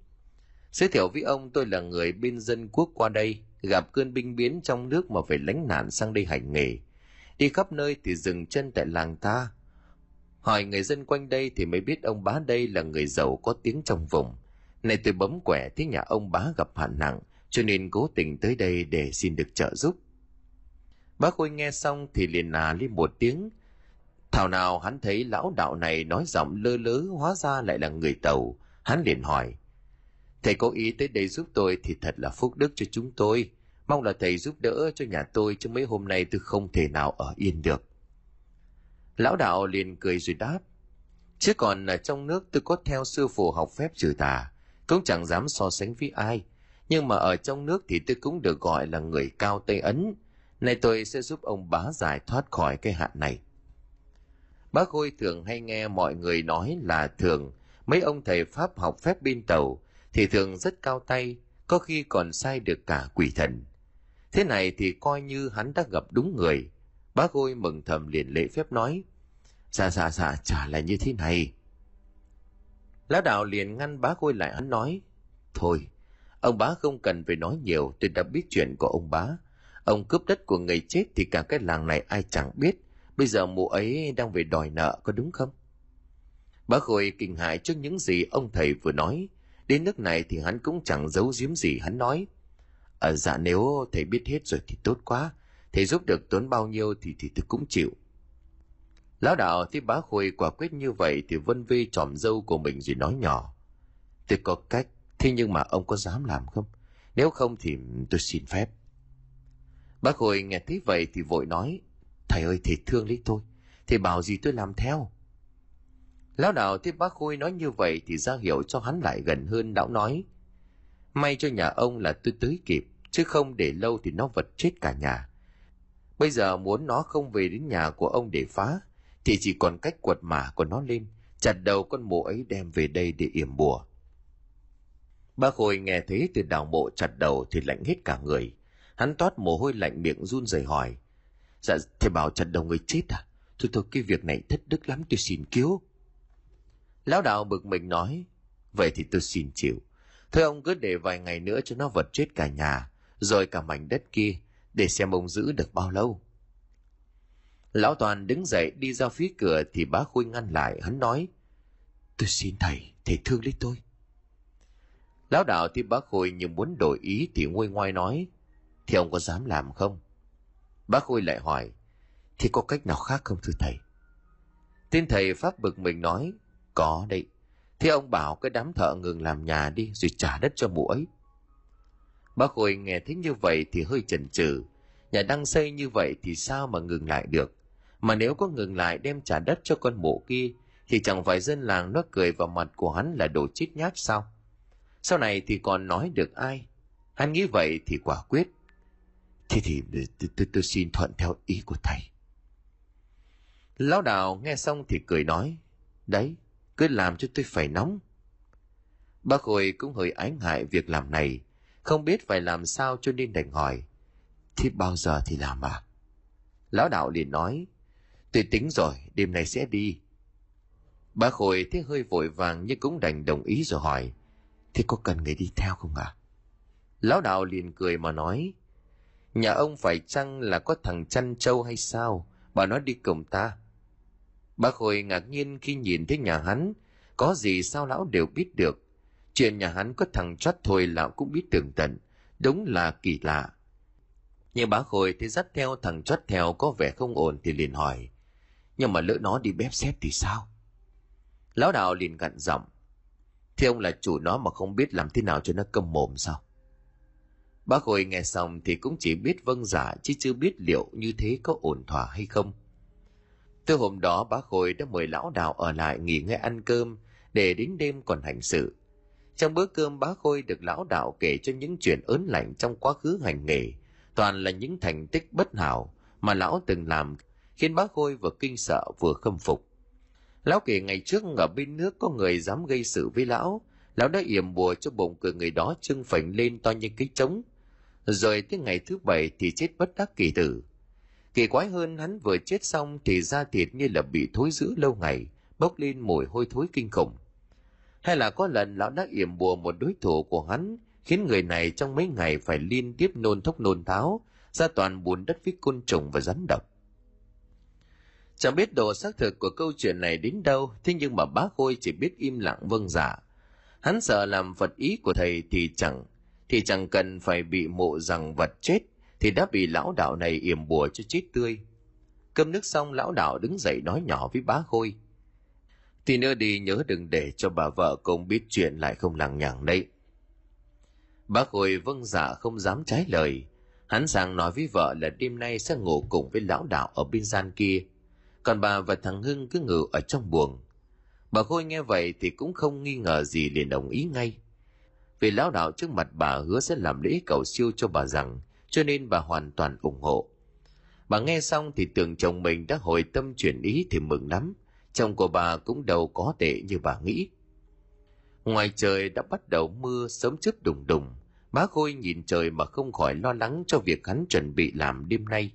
giới thiệu với ông tôi là người bên dân quốc qua đây, gặp cơn binh biến trong nước mà phải lánh nạn sang đây hành nghề. Đi khắp nơi thì dừng chân tại làng ta. Hỏi người dân quanh đây thì mới biết ông bá đây là người giàu có tiếng trong vùng. Này tôi bấm quẻ thấy nhà ông bá gặp hạn nặng, cho nên cố tình tới đây để xin được trợ giúp. Bác khôi nghe xong thì liền nà lên một tiếng. Thảo nào hắn thấy lão đạo này nói giọng lơ lớ, hóa ra lại là người tàu. Hắn liền hỏi thầy có ý tới đây giúp tôi thì thật là phúc đức cho chúng tôi. Mong là thầy giúp đỡ cho nhà tôi chứ mấy hôm nay tôi không thể nào ở yên được. Lão đạo liền cười rồi đáp, chứ còn ở trong nước tôi có theo sư phụ học phép trừ tà, cũng chẳng dám so sánh với ai. Nhưng mà ở trong nước thì tôi cũng được gọi là người cao tây ấn. Nay tôi sẽ giúp ông bá giải thoát khỏi cái hạn này. Bác khôi thường hay nghe mọi người nói là thường. Mấy ông thầy pháp học phép bên tàu thì thường rất cao tay, có khi còn sai được cả quỷ thần. Thế này thì coi như hắn đã gặp đúng người. Bác khôi mừng thầm liền lễ phép nói dạ dạ dạ chả là như thế này. Lão đạo liền ngăn bá khôi lại hắn nói, thôi, ông bá không cần phải nói nhiều, tôi đã biết chuyện của ông bá. Ông cướp đất của người chết thì cả cái làng này ai chẳng biết. Bây giờ mụ ấy đang về đòi nợ, có đúng không? Bá khôi kinh hại trước những gì ông thầy vừa nói đến nước này thì hắn cũng chẳng giấu giếm gì hắn nói ở à, dạ nếu thầy biết hết rồi thì tốt quá thầy giúp được tuấn bao nhiêu thì thì tôi cũng chịu. Lão đạo thấy bá khôi quả quyết như vậy thì vân vi tròm dâu của mình rồi nói nhỏ tôi có cách thế nhưng mà ông có dám làm không? Nếu không thì tôi xin phép. Bác khôi nghe thấy vậy thì vội nói thầy ơi thầy thương lấy tôi thầy bảo gì tôi làm theo? Lão đạo thấy bác khôi nói như vậy thì ra hiểu cho hắn lại gần hơn lão nói, may cho nhà ông là tôi tới kịp, chứ không để lâu thì nó vật chết cả nhà. Bây giờ muốn nó không về đến nhà của ông để phá, thì chỉ còn cách quật mả của nó lên, chặt đầu con mộ ấy đem về đây để yểm bùa. Bác khôi nghe thấy từ đào mộ chặt đầu thì lạnh hết cả người. Hắn toát mồ hôi lạnh miệng run rẩy hỏi dạ thầy bảo chặt đầu người chết à? Thôi thôi, cái việc này thất đức lắm, tôi xin cứu lão đạo bực mình nói, vậy thì tôi xin chịu. Thôi ông cứ để vài ngày nữa cho nó vật chết cả nhà, rồi cả mảnh đất kia, để xem ông giữ được bao lâu. Lão toàn đứng dậy đi ra phía cửa thì bá khôi ngăn lại, hắn nói, tôi xin thầy thầy thương lấy tôi. Lão đạo thì bá khôi như muốn đổi ý thì nguôi ngoai nói, thì ông có dám làm không? Bá khôi lại hỏi, thì có cách nào khác không thưa thầy? Tên thầy pháp bực mình nói có đấy. Thế ông bảo cái đám thợ ngừng làm nhà đi rồi trả đất cho mụ ấy. Bác khôi nghe thấy như vậy thì hơi chần chừ. Nhà đang xây như vậy thì sao mà ngừng lại được? Mà nếu có ngừng lại đem trả đất cho con mụ kia thì chẳng phải dân làng nó cười vào mặt của hắn là đồ chít nhát sao? Sau này thì còn nói được ai? Hắn nghĩ vậy thì quả quyết. Thế thì ừ, tôi, tôi, tôi xin thuận theo ý của thầy. Lão đào nghe xong thì cười nói, đấy, cứ làm cho tôi phải nóng. Bác hồi cũng hơi ái ngại việc làm này, không biết phải làm sao cho nên đành hỏi. Thế bao giờ thì làm à? Lão đạo liền nói, tôi tính rồi, đêm nay sẽ đi. Bác hồi thấy hơi vội vàng nhưng cũng đành đồng ý rồi hỏi, thế có cần người đi theo không à? Lão đạo liền cười mà nói, Nhà ông phải chăng là có thằng chăn trâu hay sao? Bà nó đi cùng ta. Bác khôi ngạc nhiên khi nhìn thấy nhà hắn, có gì sao lão đều biết được? Chuyện nhà hắn có thằng chót thôi lão cũng biết tường tận. Đúng là kỳ lạ. Nhưng bá khôi thấy dắt theo thằng chót theo có vẻ không ổn thì liền hỏi. Nhưng mà lỡ nó đi bếp xếp thì sao? Lão đạo liền gặn giọng. Thế ông là chủ nó mà không biết làm thế nào cho nó câm mồm sao? Bác khôi nghe xong thì cũng chỉ biết vâng giả dạ, chứ chưa biết liệu như thế có ổn thỏa hay không từ hôm đó Bá khôi đã mời lão đạo ở lại nghỉ ngơi ăn cơm, để đến đêm còn hành sự. Trong bữa cơm bá khôi được lão đạo kể cho những chuyện ớn lạnh trong quá khứ hành nghề, toàn là những thành tích bất hảo mà lão từng làm, khiến bá khôi vừa kinh sợ vừa khâm phục. Lão kể ngày trước ở bên nước có người dám gây sự với lão lão đã yểm bùa cho bụng cửa người đó trưng phảnh lên to như cái trống. Rồi tới ngày thứ bảy thì chết bất đắc kỳ tử kỳ quái hơn hắn vừa chết xong thì da thịt như là bị thối rữa lâu ngày, bốc lên mùi hôi thối kinh khủng. Hay là có lần lão đã yểm bùa một đối thủ của hắn, khiến người này trong mấy ngày phải liên tiếp nôn thốc nôn tháo, ra toàn bùn đất với côn trùng và rắn độc. Chẳng biết độ xác thực của câu chuyện này đến đâu, thế nhưng mà bá khôi chỉ biết im lặng vâng giả dạ. hắn sợ làm phật ý của thầy thì chẳng thì chẳng cần phải bị mộ rằng vật chết thì đã bị lão đạo này yểm bùa cho chết tươi. Cơm nước xong, lão đạo đứng dậy nói nhỏ với bá khôi. Thì nữa đi, nhớ đừng để cho bà vợ công biết chuyện lại không lằng nhằng đấy. Bá khôi vâng dạ không dám trái lời. Hắn sang nói với vợ là đêm nay sẽ ngủ cùng với lão đạo ở bên gian kia. Còn bà và thằng hưng cứ ngủ ở trong buồng. Bà khôi nghe vậy thì cũng không nghi ngờ gì liền đồng ý ngay. Vì lão đạo trước mặt bà hứa sẽ làm lễ cầu siêu cho bà rằng cho nên bà hoàn toàn ủng hộ. Bà nghe xong thì tưởng chồng mình đã hồi tâm chuyển ý thì mừng lắm. Chồng của bà cũng đâu có tệ như bà nghĩ. Ngoài trời đã bắt đầu mưa sớm trước đùng đùng. Bá khôi nhìn trời mà không khỏi lo lắng cho việc hắn chuẩn bị làm đêm nay.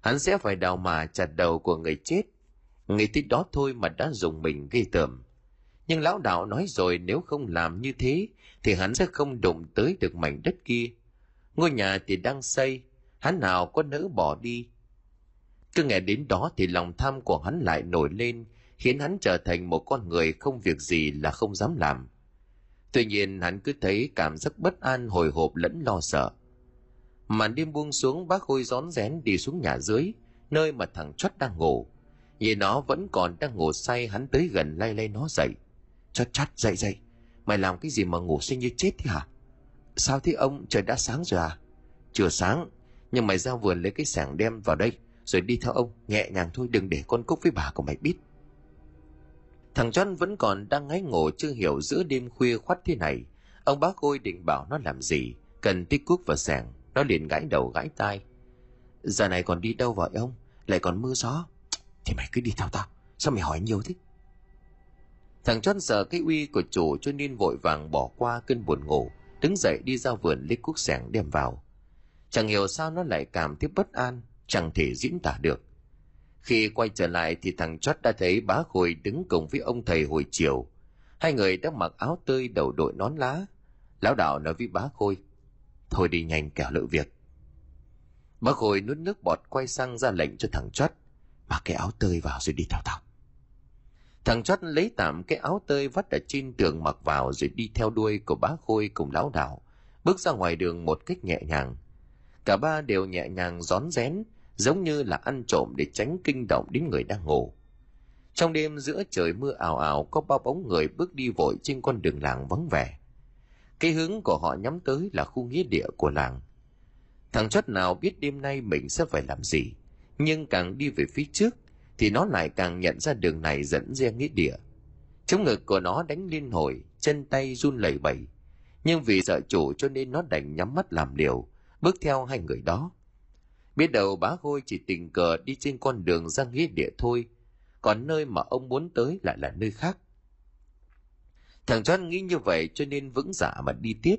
Hắn sẽ phải đào mà chặt đầu của người chết. Nghĩ tới đó thôi mà đã dùng mình gây tởm. Nhưng lão đạo nói rồi nếu không làm như thế thì hắn sẽ không đụng tới được mảnh đất kia ngôi nhà thì đang xây, hắn nào có nỡ bỏ đi. Cứ nghe đến đó thì lòng tham của hắn lại nổi lên, khiến hắn trở thành một con người không việc gì là không dám làm. Tuy nhiên, hắn cứ thấy cảm giác bất an, hồi hộp lẫn lo sợ. Màn đêm buông xuống, bác khôi rón rén đi xuống nhà dưới, nơi mà thằng chót đang ngủ. Nhìn nó vẫn còn đang ngủ say, hắn tới gần lay lay nó dậy. Chót chót, dậy dậy. Mày làm cái gì mà ngủ say như chết thế hả? Sao thế ông? Trời đã sáng rồi à? Chưa sáng, nhưng mày ra vườn lấy cái sảng đem vào đây, rồi đi theo ông, nhẹ nhàng thôi, đừng để con cúc với bà của mày biết. Thằng John vẫn còn đang ngáy ngủ, chưa hiểu giữa đêm khuya khoắt thế này, ông bác ôi định bảo nó làm gì, cần tích cuốc và sảng nó liền gãi đầu gãi tai. Giờ này còn đi đâu vậy ông? Lại còn mưa gió? Thì mày cứ đi theo tao, sao mày hỏi nhiều thế? Thằng John sợ cái uy của chủ cho nên vội vàng bỏ qua cơn buồn ngủ đứng dậy đi ra vườn lấy cuốc sẻng đem vào. Chẳng hiểu sao nó lại cảm thấy bất an, chẳng thể diễn tả được. Khi quay trở lại thì thằng chót đã thấy bá khôi đứng cùng với ông thầy hồi chiều. Hai người đã mặc áo tươi đầu đội nón lá. Lão đạo nói với bá khôi, thôi đi nhanh kẻo lỡ việc. Bá khôi nuốt nước bọt quay sang ra lệnh cho thằng chót, mặc cái áo tươi vào rồi đi theo tao thằng chót lấy tạm cái áo tơi vắt ở trên tường mặc vào rồi đi theo đuôi của bá khôi cùng lão đạo, bước ra ngoài đường một cách nhẹ nhàng. Cả ba đều nhẹ nhàng rón rén, giống như là ăn trộm để tránh kinh động đến người đang ngủ. Trong đêm giữa trời mưa ảo ảo có bao bóng người bước đi vội trên con đường làng vắng vẻ. Cái hướng của họ nhắm tới là khu nghĩa địa của làng. Thằng chót nào biết đêm nay mình sẽ phải làm gì, nhưng càng đi về phía trước thì nó lại càng nhận ra đường này dẫn ra nghĩa địa. Chống ngực của nó đánh liên hồi, chân tay run lẩy bẩy. Nhưng vì sợ chủ cho nên nó đành nhắm mắt làm liều bước theo hai người đó. Biết đầu bá khôi chỉ tình cờ đi trên con đường ra nghĩa địa thôi, còn nơi mà ông muốn tới lại là nơi khác. Thằng choan nghĩ như vậy cho nên vững dạ mà đi tiếp,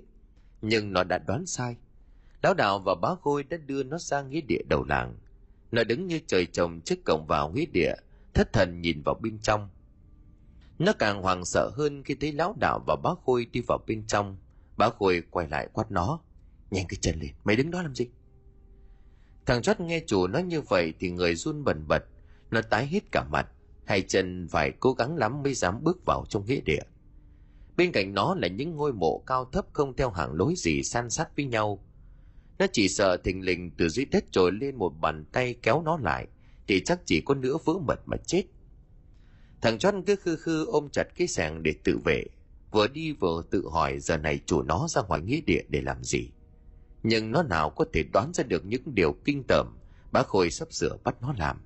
nhưng nó đã đoán sai. Lão đạo và bá khôi đã đưa nó sang nghĩa địa đầu làng nó đứng như trời trồng trước cổng vào huyết địa, thất thần nhìn vào bên trong. Nó càng hoảng sợ hơn khi thấy lão đạo và bá khôi đi vào bên trong. Bá khôi quay lại quát nó, nhanh cái chân lên, mày đứng đó làm gì? Thằng chót nghe chủ nói như vậy thì người run bần bật, nó tái hết cả mặt, hai chân phải cố gắng lắm mới dám bước vào trong nghĩa địa. Bên cạnh nó là những ngôi mộ cao thấp không theo hàng lối gì san sát với nhau nó chỉ sợ thình lình từ dưới đất trồi lên một bàn tay kéo nó lại, thì chắc chỉ có nửa vỡ mật mà chết. Thằng chót cứ khư khư ôm chặt cái sàng để tự vệ, vừa đi vừa tự hỏi giờ này chủ nó ra ngoài nghĩa địa để làm gì. Nhưng nó nào có thể đoán ra được những điều kinh tởm bá khôi sắp sửa bắt nó làm.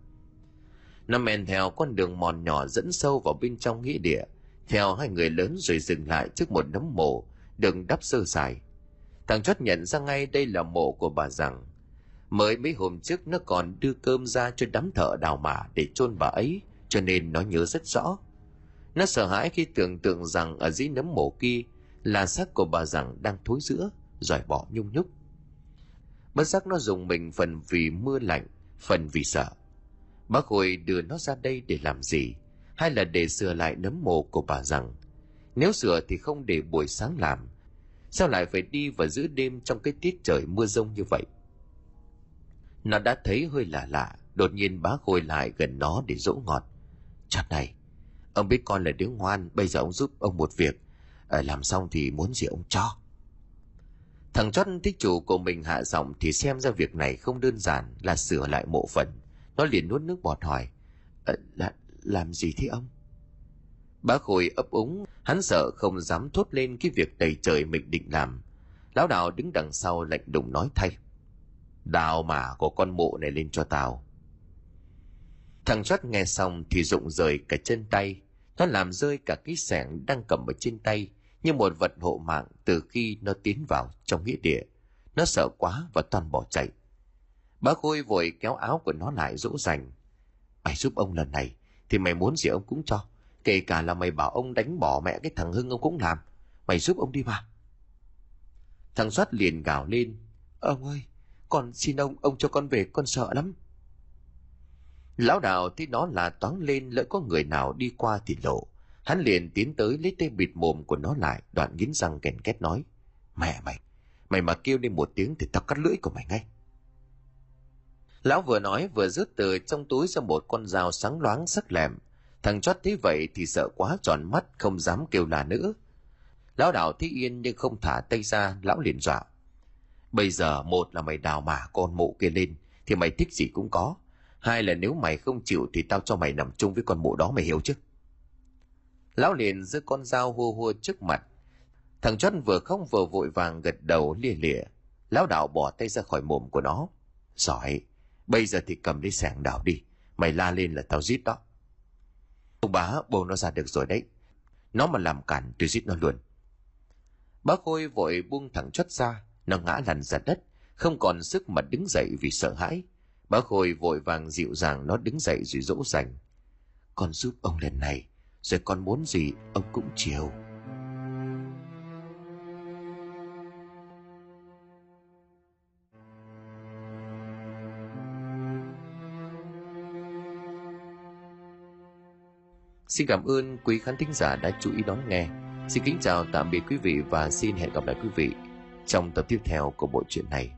Nó men theo con đường mòn nhỏ dẫn sâu vào bên trong nghĩa địa, theo hai người lớn rồi dừng lại trước một nấm mộ đừng đắp sơ sài thằng chót nhận ra ngay đây là mộ của bà rằng, mới mấy hôm trước nó còn đưa cơm ra cho đám thợ đào mả để chôn bà ấy, cho nên nó nhớ rất rõ. Nó sợ hãi khi tưởng tượng rằng ở dưới nấm mộ kia là xác của bà rằng đang thối giữa rồi bỏ nhung nhúc. Bất giác nó dùng mình phần vì mưa lạnh, phần vì sợ. Bác hồi đưa nó ra đây để làm gì? Hay là để sửa lại nấm mộ của bà rằng? Nếu sửa thì không để buổi sáng làm sao lại phải đi vào giữa đêm trong cái tiết trời mưa rông như vậy? Nó đã thấy hơi lạ lạ đột nhiên bá khôi lại gần nó để dỗ ngọt. Chặt này ông biết con là đứa ngoan bây giờ ông giúp ông một việc. À, làm xong thì muốn gì ông cho. Thằng chót thích chủ của mình hạ giọng thì xem ra việc này không đơn giản là sửa lại mộ phần. Nó liền nuốt nước bọt hỏi à, là, làm gì thế ông? Bá khôi ấp úng, hắn sợ không dám thốt lên cái việc đầy trời mình định làm. Lão đạo đứng đằng sau lạnh đùng nói thay. Đào mà của con mộ này lên cho tao. Thằng chót nghe xong thì rụng rời cả chân tay. Nó làm rơi cả cái sẻng đang cầm ở trên tay, như một vật hộ mạng từ khi nó tiến vào trong nghĩa địa. Nó sợ quá và toàn bỏ chạy. Bá khôi vội kéo áo của nó lại dỗ dành. Mày giúp ông lần này thì mày muốn gì ông cũng cho kể cả là mày bảo ông đánh bỏ mẹ cái thằng hưng ông cũng làm. Mày giúp ông đi mà. Thằng soát liền gào lên. Ông ơi, con xin ông ông cho con về, con sợ lắm. Lão đạo thấy nó là toán lên, lỡ có người nào đi qua thì lộ. Hắn liền tiến tới lấy tay bịt mồm của nó lại, đoạn nghiến răng kèn két nói. Mẹ mày mày mà kêu lên một tiếng thì tao cắt lưỡi của mày ngay. Lão vừa nói vừa rút từ trong túi ra một con dao sáng loáng sắc lẹm thằng chót thấy vậy thì sợ quá tròn mắt, không dám kêu là nữa lão đạo thấy yên nhưng không thả tay ra, lão liền dọa. Bây giờ một là mày đào mả con mụ kia lên, thì mày thích gì cũng có. Hai là nếu mày không chịu thì tao cho mày nằm chung với con mụ đó mày hiểu chứ? Lão liền giơ con dao hua hua trước mặt. Thằng chót vừa không vừa vội vàng gật đầu lia lịa lão đạo bỏ tay ra khỏi mồm của nó. Giỏi, bây giờ thì cầm lấy sẻng đảo đi. Mày la lên là tao giết đó ông bá bồ nó ra được rồi đấy. Nó mà làm cản tôi giết nó luôn. Bá khôi vội buông thẳng chót ra, nó ngã lăn ra đất, không còn sức mà đứng dậy vì sợ hãi. Bá khôi vội vàng dịu dàng nó đứng dậy rồi dỗ dành. Con giúp ông lần này, rồi con muốn gì, ông cũng chiều. Xin cảm ơn quý khán thính giả đã chú ý đón nghe. Xin kính chào, tạm biệt quý vị và xin hẹn gặp lại quý vị trong tập tiếp theo của bộ truyện này.